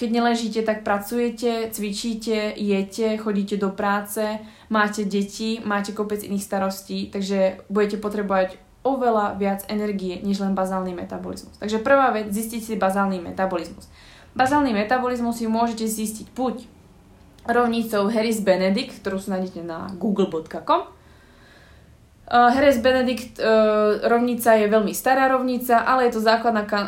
keď neležíte, tak pracujete, cvičíte, jete, chodíte do práce, máte deti, máte kopec iných starostí, takže budete potrebovať oveľa viac energie, než len bazálny metabolizmus. Takže prvá vec, zistiť si bazálny metabolizmus. Bazálny metabolizmus si môžete zistiť buď rovnicou Harris Benedict, ktorú si nájdete na google.com, Uh, Heres Benedict uh, rovnica je veľmi stará rovnica, ale je to základná uh,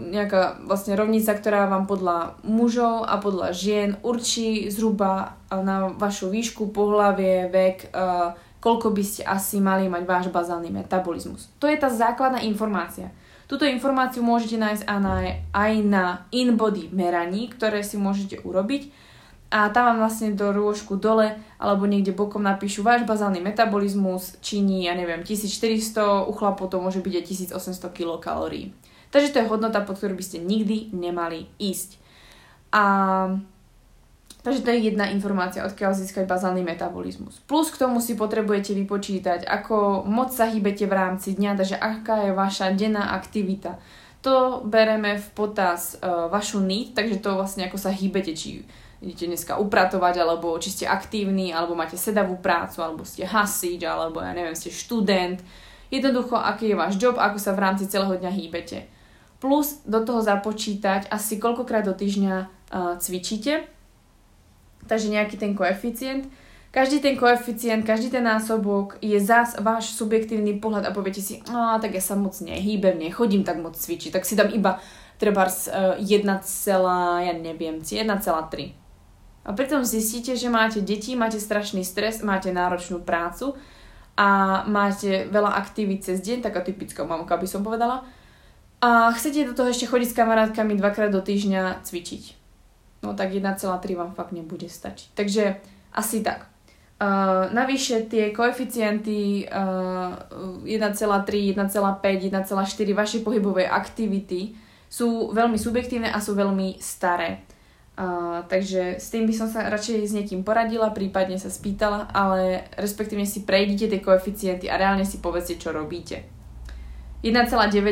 nejaká vlastne rovnica, ktorá vám podľa mužov a podľa žien určí zhruba na vašu výšku, pohlavie, vek, koľko by ste asi mali mať váš bazálny metabolizmus. To je tá základná informácia. Túto informáciu môžete nájsť aj na in-body meraní, ktoré si môžete urobiť a tam vám vlastne do rôžku dole alebo niekde bokom napíšu váš bazálny metabolizmus činí, ja neviem, 1400, u chlapov to môže byť aj 1800 kilokalórií. Takže to je hodnota, pod ktorú by ste nikdy nemali ísť. A Takže to je jedna informácia, odkiaľ získať bazálny metabolizmus. Plus k tomu si potrebujete vypočítať, ako moc sa hýbete v rámci dňa, takže aká je vaša denná aktivita. To bereme v potaz uh, vašu need, takže to vlastne ako sa hýbete, či idete dneska upratovať, alebo či ste aktívni, alebo máte sedavú prácu, alebo ste hasič, alebo ja neviem, ste študent. Jednoducho, aký je váš job, ako sa v rámci celého dňa hýbete. Plus do toho započítať asi koľkokrát do týždňa uh, cvičíte, takže nejaký ten koeficient. Každý ten koeficient, každý ten násobok je zás váš subjektívny pohľad a poviete si, no tak ja sa moc nehýbem, nechodím tak moc cvičiť, tak si dám iba trebárs uh, 1, ja neviem, 1,3 a pritom zistíte, že máte deti, máte strašný stres, máte náročnú prácu a máte veľa aktivít cez deň, taká typická mamka by som povedala. A chcete do toho ešte chodiť s kamarátkami dvakrát do týždňa cvičiť. No tak 1,3 vám fakt nebude stačiť. Takže asi tak. Uh, navyše tie koeficienty uh, 1,3, 1,5, 1,4 vašej pohybovej aktivity sú veľmi subjektívne a sú veľmi staré. Takže s tým by som sa radšej s niekým poradila, prípadne sa spýtala, ale respektívne si prejdite tie koeficienty a reálne si povedzte, čo robíte. 1,9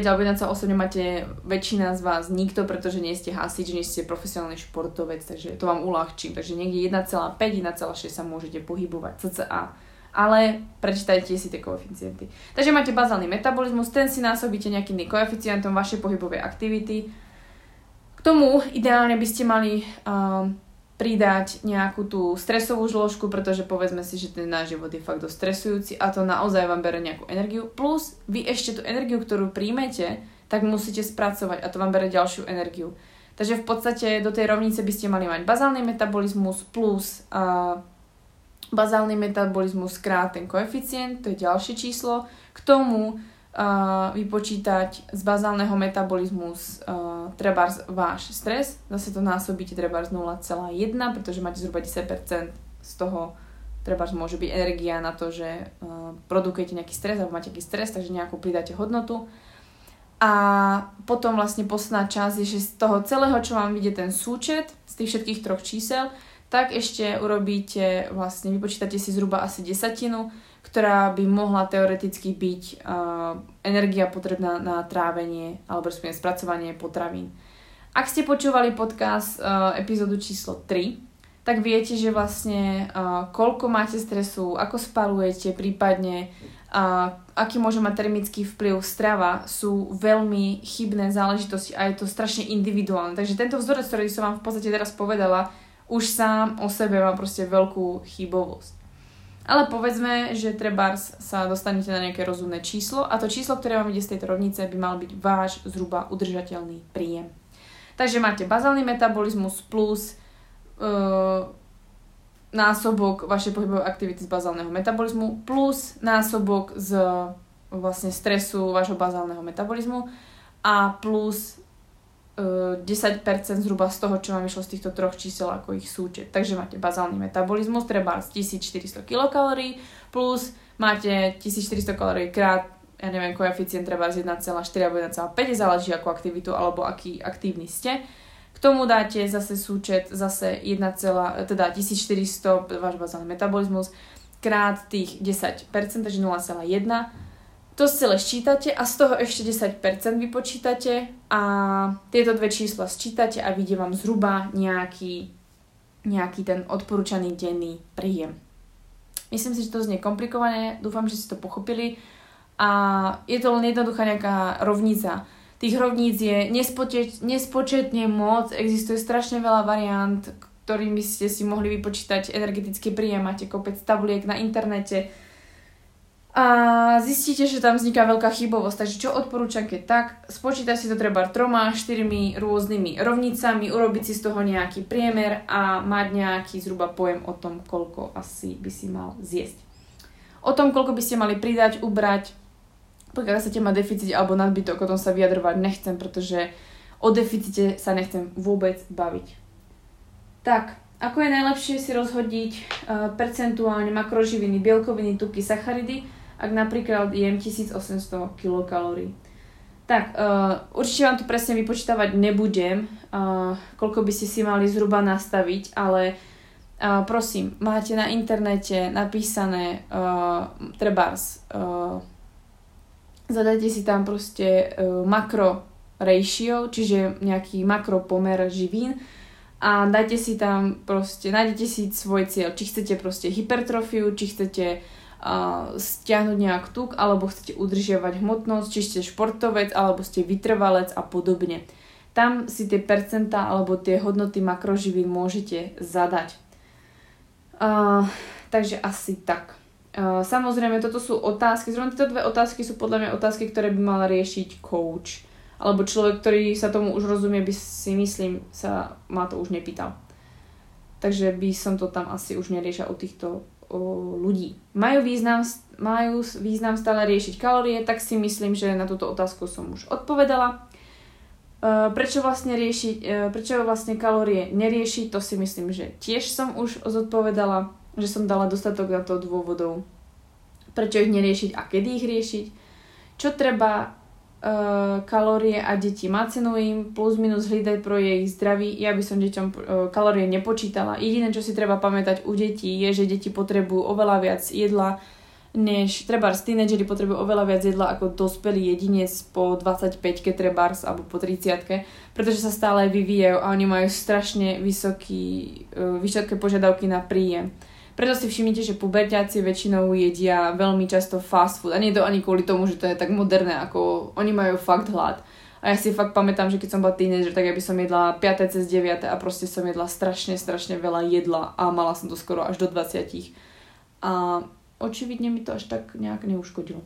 alebo 1,8 máte väčšina z vás nikto, pretože nie ste hasič, nie ste profesionálny športovec, takže to vám uľahčím. Takže niekde 1,5, 1,6 sa môžete pohybovať, cca. Ale prečítajte si tie koeficienty. Takže máte bazálny metabolizmus, ten si násobíte nejakým koeficientom vašej pohybovej aktivity, tomu ideálne by ste mali um, pridať nejakú tú stresovú žložku, pretože povedzme si, že ten náš život je fakt dosť stresujúci a to naozaj vám bere nejakú energiu. Plus vy ešte tú energiu, ktorú príjmete, tak musíte spracovať a to vám bere ďalšiu energiu. Takže v podstate do tej rovnice by ste mali mať bazálny metabolizmus plus uh, bazálny metabolizmus krát ten koeficient, to je ďalšie číslo. K tomu vypočítať z bazálneho metabolizmu uh, treba váš stres, zase to násobíte treba 0,1, pretože máte zhruba 10% z toho treba môže byť energia na to, že uh, produkujete nejaký stres alebo máte nejaký stres, takže nejakú pridáte hodnotu. A potom vlastne posledná časť je, že z toho celého, čo vám vidie ten súčet, z tých všetkých troch čísel, tak ešte urobíte, vlastne vypočítate si zhruba asi desatinu, ktorá by mohla teoreticky byť uh, energia potrebná na trávenie alebo respektíve spracovanie potravín. Ak ste počúvali podcast uh, epizódu číslo 3, tak viete, že vlastne uh, koľko máte stresu, ako spalujete, prípadne uh, aký môže mať termický vplyv strava, sú veľmi chybné záležitosti a je to strašne individuálne. Takže tento vzorec, ktorý som vám v podstate teraz povedala, už sám o sebe má proste veľkú chybovosť. Ale povedzme, že treba sa dostanete na nejaké rozumné číslo a to číslo, ktoré vám ide z tejto rovnice, by mal byť váš zhruba udržateľný príjem. Takže máte bazálny metabolizmus plus uh, násobok vašej pohybovej aktivity z bazálneho metabolizmu plus násobok z vlastne stresu vášho bazálneho metabolizmu a plus 10% zhruba z toho, čo vám vyšlo z týchto troch čísel ako ich súčet. Takže máte bazálny metabolizmus, treba 1400 kilokalórií, plus máte 1400 kalórií krát, ja neviem, koeficient treba 1,4 alebo 1,5, záleží ako aktivitu alebo aký aktívny ste. K tomu dáte zase súčet, zase 1, teda 1400 váš bazálny metabolizmus krát tých 10%, takže 0,1 to celé sčítate a z toho ešte 10% vypočítate a tieto dve čísla sčítate a vyjde vám zhruba nejaký, nejaký ten odporúčaný denný príjem. Myslím si, že to znie komplikované, dúfam, že si to pochopili a je to len jednoduchá nejaká rovnica. Tých rovníc je nespočet, nespočetne moc, existuje strašne veľa variant, ktorými ste si mohli vypočítať energetický príjem, máte kopec tabuliek na internete, a zistíte, že tam vzniká veľká chybovosť. Takže čo odporúčam, keď tak, spočítať si to treba troma, štyrmi rôznymi rovnicami, urobiť si z toho nejaký priemer a mať nejaký zhruba pojem o tom, koľko asi by si mal zjesť. O tom, koľko by ste mali pridať, ubrať, pokiaľ chcete mať deficit alebo nadbytok, o tom sa vyjadrovať nechcem, pretože o deficite sa nechcem vôbec baviť. Tak, ako je najlepšie si rozhodiť uh, percentuálne makroživiny, bielkoviny, tuky, sacharidy, ak napríklad jem 1800 kilokalórií. Tak, uh, určite vám to presne vypočítavať nebudem, uh, koľko by ste si mali zhruba nastaviť, ale uh, prosím, máte na internete napísané uh, trebárs, uh, zadajte si tam proste uh, makro ratio, čiže nejaký makro pomer živín a dajte si tam proste, nájdete si svoj cieľ, či chcete proste hypertrofiu, či chcete stiahnuť nejak tuk, alebo chcete udržiavať hmotnosť, či ste športovec, alebo ste vytrvalec a podobne. Tam si tie percentá alebo tie hodnoty makroživín môžete zadať. Uh, takže asi tak. Uh, samozrejme, toto sú otázky, zrovna tieto dve otázky sú podľa mňa otázky, ktoré by mal riešiť coach. Alebo človek, ktorý sa tomu už rozumie, by si myslím, sa ma to už nepýtal. Takže by som to tam asi už neriešila u týchto o, ľudí. Majú význam, majú význam stále riešiť kalórie, tak si myslím, že na túto otázku som už odpovedala. E, prečo vlastne riešiť, e, prečo vlastne kalórie neriešiť, to si myslím, že tiež som už zodpovedala, že som dala dostatok na to dôvodov. Prečo ich neriešiť a kedy ich riešiť. Čo treba kalórie a deti macenujem, plus minus hlídať pro jej zdraví. Ja by som deťom kalórie nepočítala. Jediné, čo si treba pamätať u detí, je, že deti potrebujú oveľa viac jedla, než trebárs tínedžeri potrebujú oveľa viac jedla ako dospelý jedinec po 25-ke trebárs alebo po 30 pretože sa stále vyvíjajú a oni majú strašne vysoký, vysoké požiadavky na príjem. Preto si všimnite, že puberťáci väčšinou jedia veľmi často fast food. A nie je to ani kvôli tomu, že to je tak moderné, ako oni majú fakt hlad. A ja si fakt pamätám, že keď som bola teenager, tak ja by som jedla 5. cez 9. a proste som jedla strašne, strašne veľa jedla a mala som to skoro až do 20. A očividne mi to až tak nejak neuškodilo.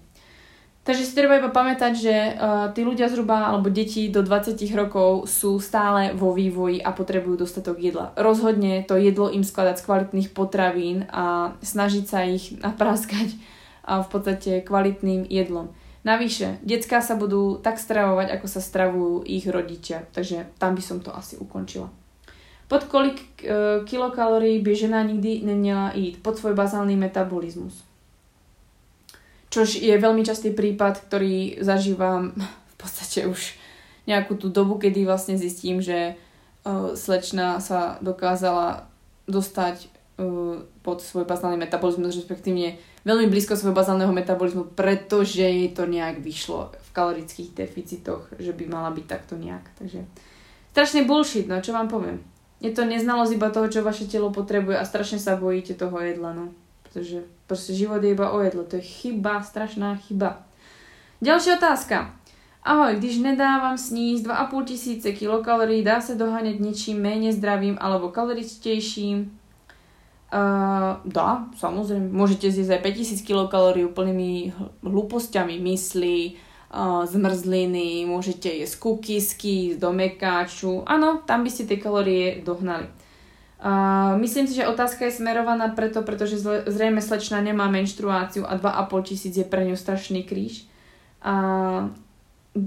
Takže si treba iba pamätať, že uh, tí ľudia zhruba, alebo deti do 20 rokov sú stále vo vývoji a potrebujú dostatok jedla. Rozhodne to jedlo im skladať z kvalitných potravín a snažiť sa ich napráskať uh, v podstate kvalitným jedlom. Navyše, detská sa budú tak stravovať, ako sa stravujú ich rodičia. Takže tam by som to asi ukončila. Pod kolik uh, kilokalórií by žena nikdy neměla jít? Pod svoj bazálny metabolizmus. Čož je veľmi častý prípad, ktorý zažívam v podstate už nejakú tú dobu, kedy vlastne zistím, že uh, slečna sa dokázala dostať uh, pod svoj bazálny metabolizmus, respektívne veľmi blízko svojho bazálneho metabolizmu, pretože jej to nejak vyšlo v kalorických deficitoch, že by mala byť takto nejak. Takže strašne bullshit, no čo vám poviem. Je to neznalosť iba toho, čo vaše telo potrebuje a strašne sa bojíte toho jedla, no. Pretože proste život je iba o jedlo. To je chyba, strašná chyba. Ďalšia otázka. Ahoj, když nedávám sníst 2,5 tisíce kilokalorií, dá se doháňať niečím méně zdravým alebo kaloričtějším? Uh, dá, samozrejme. Môžete zjesť aj 5000 kilokalórií úplnými hlúpostiami, mysli, uh, zmrzliny, môžete jesť kukisky do mekáču. Áno, tam by ste tie kalórie dohnali. Myslím si, že otázka je smerovaná preto, pretože zrejme slečna nemá menštruáciu a 2,5 tisíc je pre ňu strašný kríž. A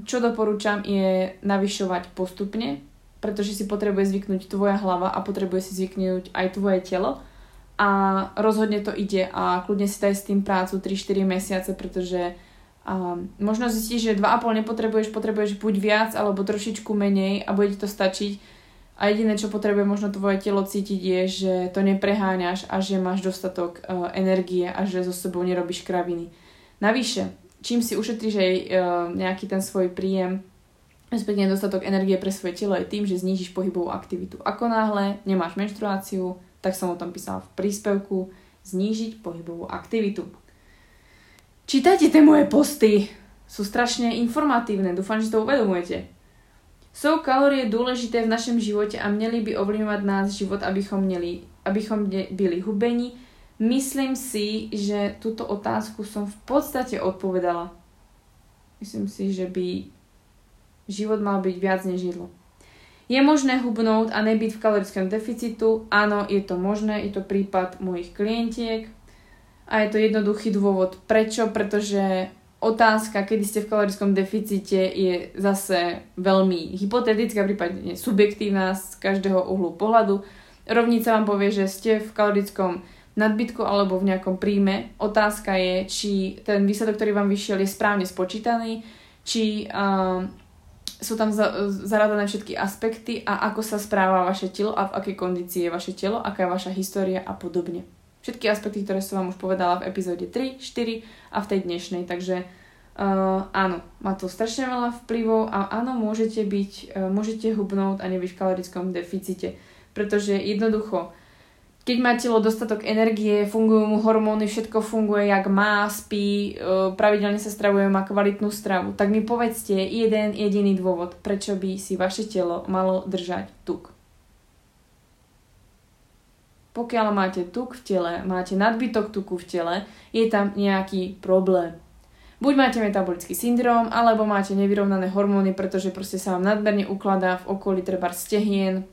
čo doporúčam je navyšovať postupne, pretože si potrebuje zvyknúť tvoja hlava a potrebuje si zvyknúť aj tvoje telo. A rozhodne to ide a kľudne si daj s tým prácu 3-4 mesiace, pretože a možno zistíš, že 2,5 nepotrebuješ, potrebuješ buď viac alebo trošičku menej a bude ti to stačiť a jediné, čo potrebuje možno tvoje telo cítiť, je, že to nepreháňaš a že máš dostatok uh, energie a že so sebou nerobíš kraviny. Navyše, čím si ušetríš aj uh, nejaký ten svoj príjem, respektíve dostatok energie pre svoje telo je tým, že znížiš pohybovú aktivitu. Ako náhle nemáš menštruáciu, tak som o tom písala v príspevku, znížiť pohybovú aktivitu. Čítajte tie moje posty, sú strašne informatívne, dúfam, že to uvedomujete. Jsou kalorie důležité v našem životě a měly by ovlivňovat nás život, abychom, měli, abychom byli hubení. Myslím si, že túto otázku som v podstate odpovedala. Myslím si, že by život mal byť viac než jedlo. Je možné hubnúť a nebyť v kalorickom deficitu? Áno, je to možné, je to prípad mojich klientiek a je to jednoduchý dôvod. Prečo? Pretože otázka, kedy ste v kalorickom deficite, je zase veľmi hypotetická, prípadne subjektívna z každého uhlu pohľadu. Rovnica vám povie, že ste v kalorickom nadbytku alebo v nejakom príjme. Otázka je, či ten výsledok, ktorý vám vyšiel, je správne spočítaný, či uh, sú tam za, zaradané všetky aspekty a ako sa správa vaše telo a v akej kondícii je vaše telo, aká je vaša história a podobne. Všetky aspekty, ktoré som vám už povedala v epizóde 3, 4 a v tej dnešnej. Takže uh, áno, má to strašne veľa vplyvov a áno, môžete byť, uh, môžete hubnúť a nebyť v kalorickom deficite. Pretože jednoducho keď má telo dostatok energie, fungujú mu hormóny, všetko funguje jak má, spí, e, pravidelne sa stravuje, má kvalitnú stravu, tak mi povedzte jeden jediný dôvod, prečo by si vaše telo malo držať tuk. Pokiaľ máte tuk v tele, máte nadbytok tuku v tele, je tam nejaký problém. Buď máte metabolický syndrom, alebo máte nevyrovnané hormóny, pretože proste sa vám nadmerne ukladá v okolí treba stehien,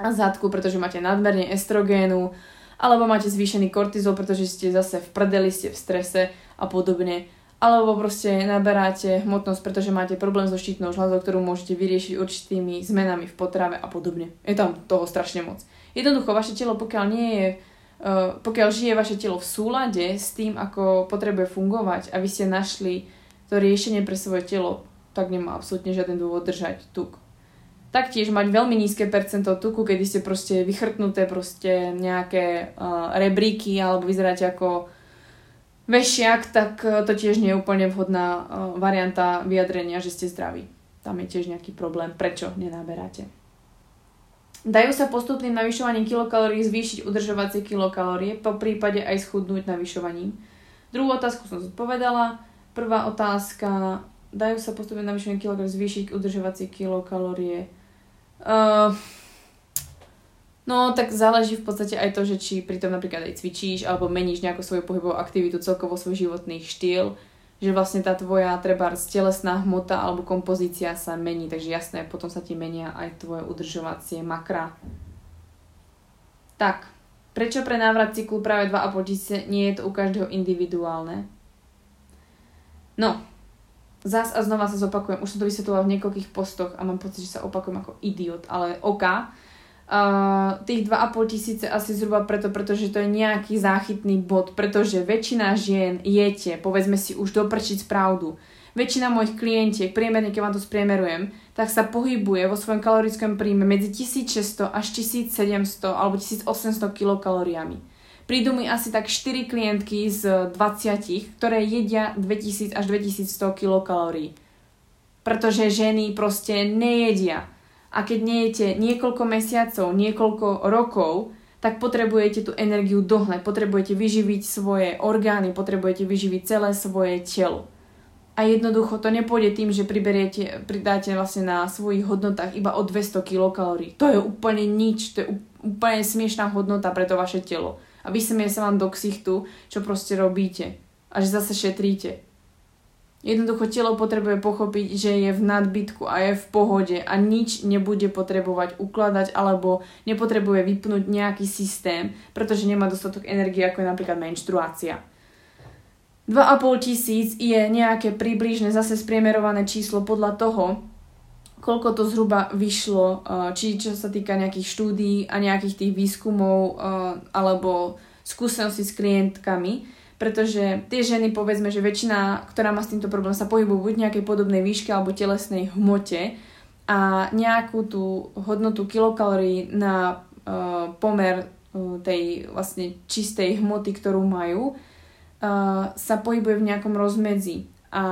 a zadku, pretože máte nadmerne estrogénu, alebo máte zvýšený kortizol, pretože ste zase v prdeli, ste v strese a podobne. Alebo proste naberáte hmotnosť, pretože máte problém so štítnou žľazou, ktorú môžete vyriešiť určitými zmenami v potrave a podobne. Je tam toho strašne moc. Jednoducho, vaše telo, pokiaľ nie je Uh, pokiaľ žije vaše telo v súlade s tým, ako potrebuje fungovať a vy ste našli to riešenie pre svoje telo, tak nemá absolútne žiaden dôvod držať tuk taktiež mať veľmi nízke percento tuku, kedy ste proste vychrtnuté proste nejaké uh, rebríky alebo vyzeráte ako vešiak, tak uh, to tiež nie je úplne vhodná uh, varianta vyjadrenia, že ste zdraví. Tam je tiež nejaký problém, prečo nenaberáte. Dajú sa postupným navyšovaním kilokalórií zvýšiť udržovacie kilokalórie, po prípade aj schudnúť navyšovaním. Druhú otázku som zodpovedala. Prvá otázka, dajú sa postupným navyšovaním kilokalórií zvýšiť udržovacie kilokalórie Uh, no, tak záleží v podstate aj to, že či pri tom napríklad aj cvičíš alebo meníš nejakú svoju pohybovú aktivitu, celkovo svoj životný štýl, že vlastne tá tvoja treba telesná hmota alebo kompozícia sa mení, takže jasné, potom sa ti menia aj tvoje udržovacie makra. Tak, prečo pre návrat cyklu práve 2,5 tisíce nie je to u každého individuálne? No, zas a znova sa zopakujem, už som to vysvetlila v niekoľkých postoch a mám pocit, že sa opakujem ako idiot, ale OK. Uh, tých 2,5 tisíce asi zhruba preto, pretože to je nejaký záchytný bod, pretože väčšina žien jete, povedzme si už doprčiť pravdu. Väčšina mojich klientiek, priemerne keď vám to spriemerujem, tak sa pohybuje vo svojom kalorickom príjme medzi 1600 až 1700 alebo 1800 kilokalóriami. Prídu mi asi tak 4 klientky z 20, ktoré jedia 2000 až 2100 kilokalórií. Pretože ženy proste nejedia. A keď nejete niekoľko mesiacov, niekoľko rokov, tak potrebujete tú energiu dohnať, potrebujete vyživiť svoje orgány, potrebujete vyživiť celé svoje telo. A jednoducho to nepôjde tým, že priberiete, pridáte vlastne na svojich hodnotách iba o 200 kilokalórií. To je úplne nič, to je úplne smiešná hodnota pre to vaše telo a vysmie sa vám do ksichtu, čo proste robíte a že zase šetríte. Jednoducho telo potrebuje pochopiť, že je v nadbytku a je v pohode a nič nebude potrebovať ukladať alebo nepotrebuje vypnúť nejaký systém, pretože nemá dostatok energie, ako je napríklad menštruácia. 2,5 tisíc je nejaké približne zase spriemerované číslo podľa toho, koľko to zhruba vyšlo, eh, či čo sa týka nejakých štúdií a nejakých tých výskumov eh, alebo skúseností s klientkami, pretože tie ženy, povedzme, že väčšina, ktorá má s týmto problém, sa pohybujú buď nejakej podobnej výške alebo telesnej hmote a nejakú tú hodnotu kilokalórií na uh, pomer uh, tej vlastne čistej hmoty, ktorú majú, uh, sa pohybuje v nejakom rozmedzi a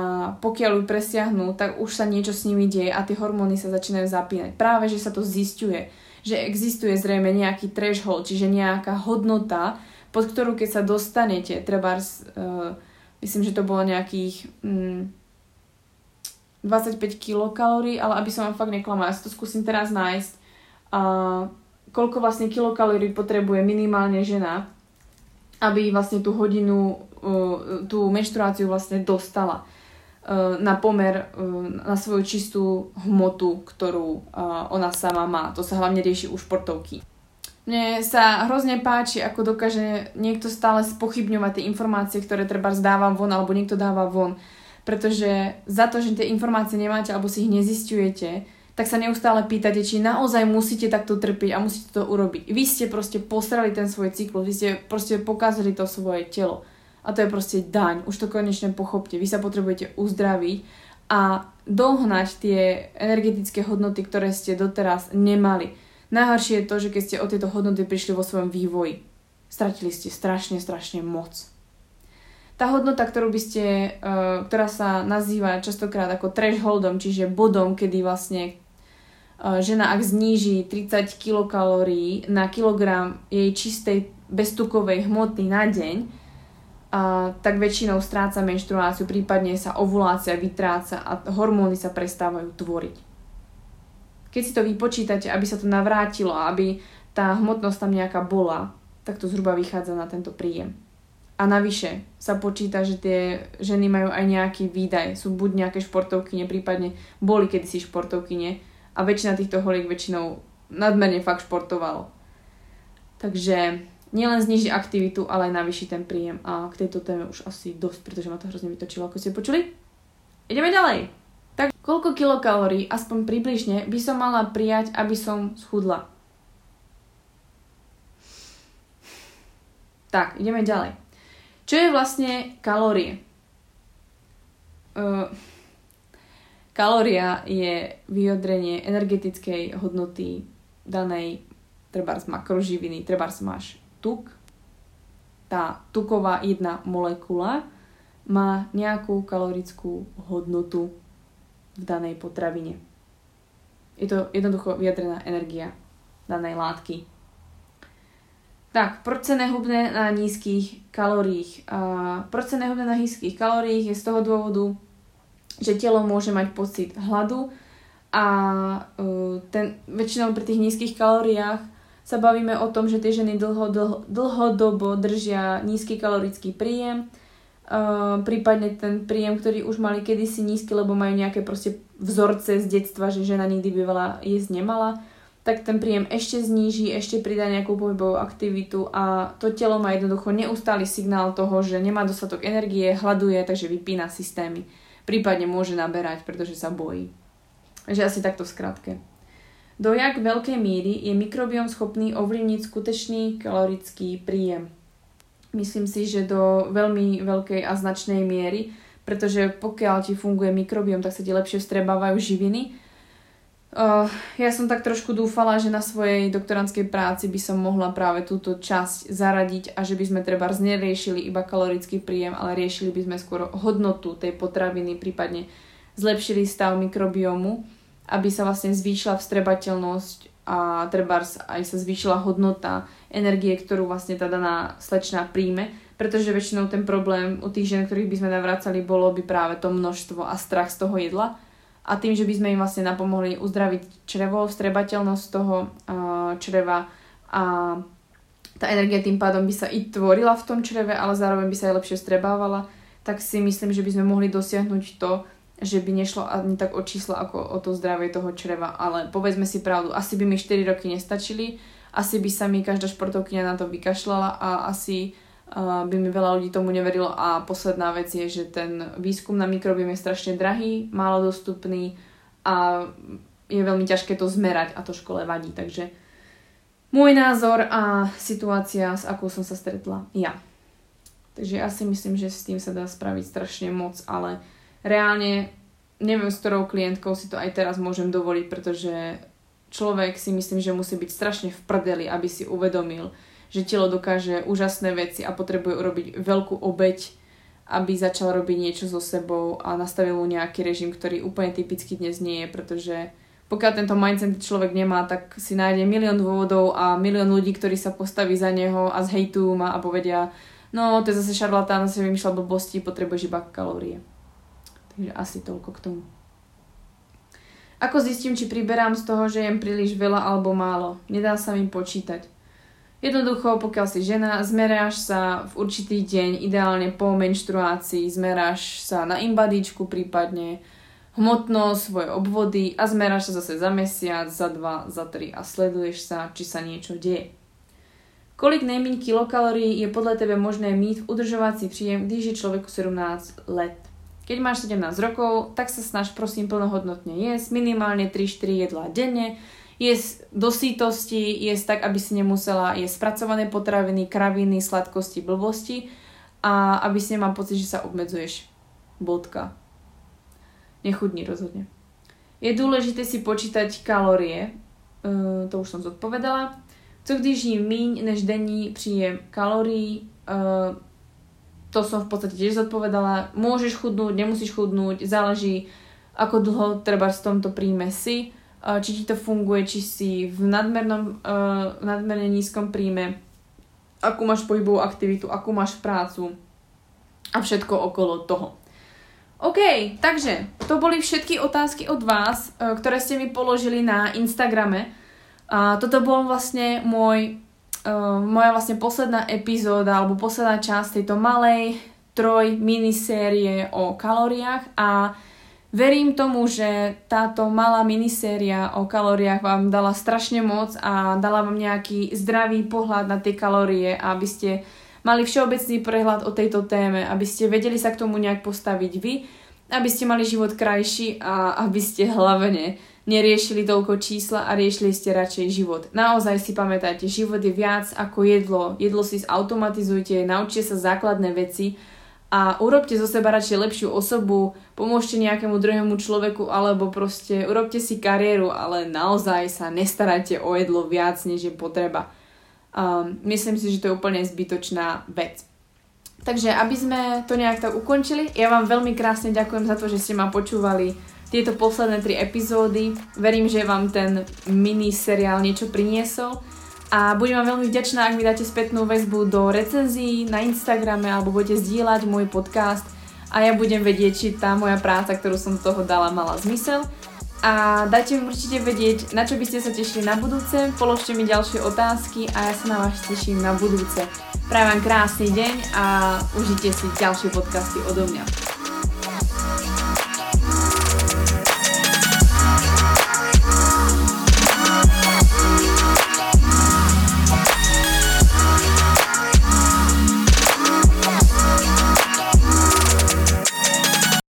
pokiaľ ju presiahnu, tak už sa niečo s nimi deje a tie hormóny sa začínajú zapínať. Práve, že sa to zistuje, že existuje zrejme nejaký threshold, čiže nejaká hodnota, pod ktorú keď sa dostanete, treba, uh, myslím, že to bolo nejakých um, 25 kilokalórií, ale aby som vám fakt neklamala, ja si to skúsim teraz nájsť, uh, koľko vlastne kilokalórií potrebuje minimálne žena, aby vlastne tú hodinu, tú menštruáciu vlastne dostala na pomer na svoju čistú hmotu, ktorú ona sama má. To sa hlavne rieši u športovky. Mne sa hrozne páči, ako dokáže niekto stále spochybňovať tie informácie, ktoré treba zdávam von, alebo niekto dáva von. Pretože za to, že tie informácie nemáte, alebo si ich nezistujete, tak sa neustále pýtate, či naozaj musíte takto trpiť a musíte to urobiť. Vy ste proste posrali ten svoj cyklus, vy ste proste pokazali to svoje telo. A to je proste daň. Už to konečne pochopte. Vy sa potrebujete uzdraviť a dohnať tie energetické hodnoty, ktoré ste doteraz nemali. Najhoršie je to, že keď ste o tieto hodnoty prišli vo svojom vývoji, stratili ste strašne, strašne moc. Tá hodnota, ktorú by ste, uh, ktorá sa nazýva častokrát ako thresholdom, čiže bodom, kedy vlastne Eh, žena ak zníži 30 kilokalórií na kilogram jej čistej beztukovej hmoty na deň, a, tak väčšinou stráca menštruáciu, prípadne sa ovulácia vytráca a hormóny sa prestávajú tvoriť. Keď si to vypočítate, aby sa to navrátilo aby tá hmotnosť tam nejaká bola, tak to zhruba vychádza na tento príjem. A navyše sa počíta, že tie ženy majú aj nejaký výdaj. Sú buď nejaké športovkyne, prípadne boli kedysi športovkyne, a väčšina týchto holiek väčšinou nadmerne fakt športovalo. Takže nielen zniží aktivitu, ale aj navýši ten príjem. A k tejto téme už asi dosť, pretože ma to hrozne vytočilo, ako ste počuli. Ideme ďalej. Tak koľko kilokalórií, aspoň približne, by som mala prijať, aby som schudla? Tak, ideme ďalej. Čo je vlastne kalórie? Uh, Kalória je vyjadrenie energetickej hodnoty danej trebárs makroživiny, trebárs máš tuk. Tá tuková jedna molekula má nejakú kalorickú hodnotu v danej potravine. Je to jednoducho vyjadrená energia danej látky. Tak, proč se nehubne na nízkych kalóriích? A proč se nehubne na nízkych kalóriích je z toho dôvodu, že telo môže mať pocit hladu a uh, ten, väčšinou pri tých nízkych kalóriách sa bavíme o tom, že tie ženy dlho, dlho, dlhodobo držia nízky kalorický príjem, uh, prípadne ten príjem, ktorý už mali kedysi nízky, lebo majú nejaké proste vzorce z detstva, že žena nikdy by veľa jesť nemala, tak ten príjem ešte zníži, ešte pridá nejakú pohybovú aktivitu a to telo má jednoducho neustály signál toho, že nemá dostatok energie, hľaduje, takže vypína systémy prípadne môže naberať, pretože sa bojí. Takže asi takto v skratke. Do jak veľkej míry je mikrobiom schopný ovlivniť skutečný kalorický príjem? Myslím si, že do veľmi veľkej a značnej miery, pretože pokiaľ ti funguje mikrobiom, tak sa ti lepšie vstrebávajú živiny. Uh, ja som tak trošku dúfala, že na svojej doktorantskej práci by som mohla práve túto časť zaradiť a že by sme treba neriešili iba kalorický príjem, ale riešili by sme skôr hodnotu tej potraviny, prípadne zlepšili stav mikrobiomu, aby sa vlastne zvýšila vstrebateľnosť a treba aj sa zvýšila hodnota energie, ktorú vlastne tá daná slečna príjme, pretože väčšinou ten problém u tých žien, ktorých by sme navracali, bolo by práve to množstvo a strach z toho jedla. A tým, že by sme im vlastne napomohli uzdraviť črevo, vstrebateľnosť toho uh, čreva a tá energia tým pádom by sa i tvorila v tom čreve, ale zároveň by sa aj lepšie strebávala, tak si myslím, že by sme mohli dosiahnuť to, že by nešlo ani tak o číslo ako o to zdravie toho čreva, ale povedzme si pravdu, asi by mi 4 roky nestačili, asi by sa mi každá športovkyňa na to vykašľala a asi by mi veľa ľudí tomu neverilo a posledná vec je, že ten výskum na mikrobiom je strašne drahý, málo dostupný a je veľmi ťažké to zmerať a to škole vadí, takže môj názor a situácia, s akou som sa stretla ja. Takže ja si myslím, že s tým sa dá spraviť strašne moc, ale reálne neviem, s ktorou klientkou si to aj teraz môžem dovoliť, pretože človek si myslím, že musí byť strašne v prdeli, aby si uvedomil, že telo dokáže úžasné veci a potrebuje urobiť veľkú obeď, aby začal robiť niečo so sebou a nastavil mu nejaký režim, ktorý úplne typicky dnes nie je, pretože pokiaľ tento mindset človek nemá, tak si nájde milión dôvodov a milión ľudí, ktorí sa postaví za neho a zhejtujú ma a povedia, no to je zase šarlatán, si vymýšľa blbosti, potrebuješ iba kalórie. Takže asi toľko k tomu. Ako zistím, či priberám z toho, že jem príliš veľa alebo málo? Nedá sa mi počítať. Jednoducho, pokiaľ si žena, zmeráš sa v určitý deň, ideálne po menštruácii, zmeráš sa na imbadičku prípadne, hmotnosť, svoje obvody a zmeráš sa zase za mesiac, za dva, za tri a sleduješ sa, či sa niečo deje. Kolik nejméně kilokalórií je podľa tebe možné mít v udržovací příjem, když je človeku 17 let? Keď máš 17 rokov, tak sa snaž prosím plnohodnotne jesť, minimálne 3-4 jedlá denne, jesť do sítosti, jesť tak, aby si nemusela jesť spracované potraviny, kraviny, sladkosti, blbosti a aby si nemal pocit, že sa obmedzuješ. Bodka. Nechudni rozhodne. Je dôležité si počítať kalórie, uh, to už som zodpovedala. Co když jím míň než denní příjem kalórií, uh, to som v podstate tiež zodpovedala. Môžeš chudnúť, nemusíš chudnúť, záleží ako dlho treba v tomto príjme si či ti to funguje, či si v nadmernom, uh, nadmerne nízkom príjme, akú máš pohybovú aktivitu, akú máš prácu a všetko okolo toho. OK, takže to boli všetky otázky od vás, uh, ktoré ste mi položili na Instagrame. A toto bol vlastne môj, uh, moja vlastne posledná epizóda alebo posledná časť tejto malej troj minisérie o kalóriách a Verím tomu, že táto malá miniséria o kalóriách vám dala strašne moc a dala vám nejaký zdravý pohľad na tie kalórie, aby ste mali všeobecný prehľad o tejto téme, aby ste vedeli sa k tomu nejak postaviť vy, aby ste mali život krajší a aby ste hlavne neriešili toľko čísla a riešili ste radšej život. Naozaj si pamätajte, život je viac ako jedlo. Jedlo si zautomatizujte, naučte sa základné veci a urobte zo seba radšej lepšiu osobu, pomôžte nejakému druhému človeku alebo proste urobte si kariéru, ale naozaj sa nestarajte o jedlo viac, než je potreba. Um, myslím si, že to je úplne zbytočná vec. Takže aby sme to nejak tak ukončili, ja vám veľmi krásne ďakujem za to, že ste ma počúvali tieto posledné tri epizódy. Verím, že vám ten mini seriál niečo priniesol a budem vám veľmi vďačná, ak mi dáte spätnú väzbu do recenzií na Instagrame alebo budete zdieľať môj podcast a ja budem vedieť, či tá moja práca, ktorú som z toho dala, mala zmysel. A dajte mi určite vedieť, na čo by ste sa tešili na budúce, položte mi ďalšie otázky a ja sa na vás teším na budúce. Prajem vám krásny deň a užite si ďalšie podcasty odo mňa.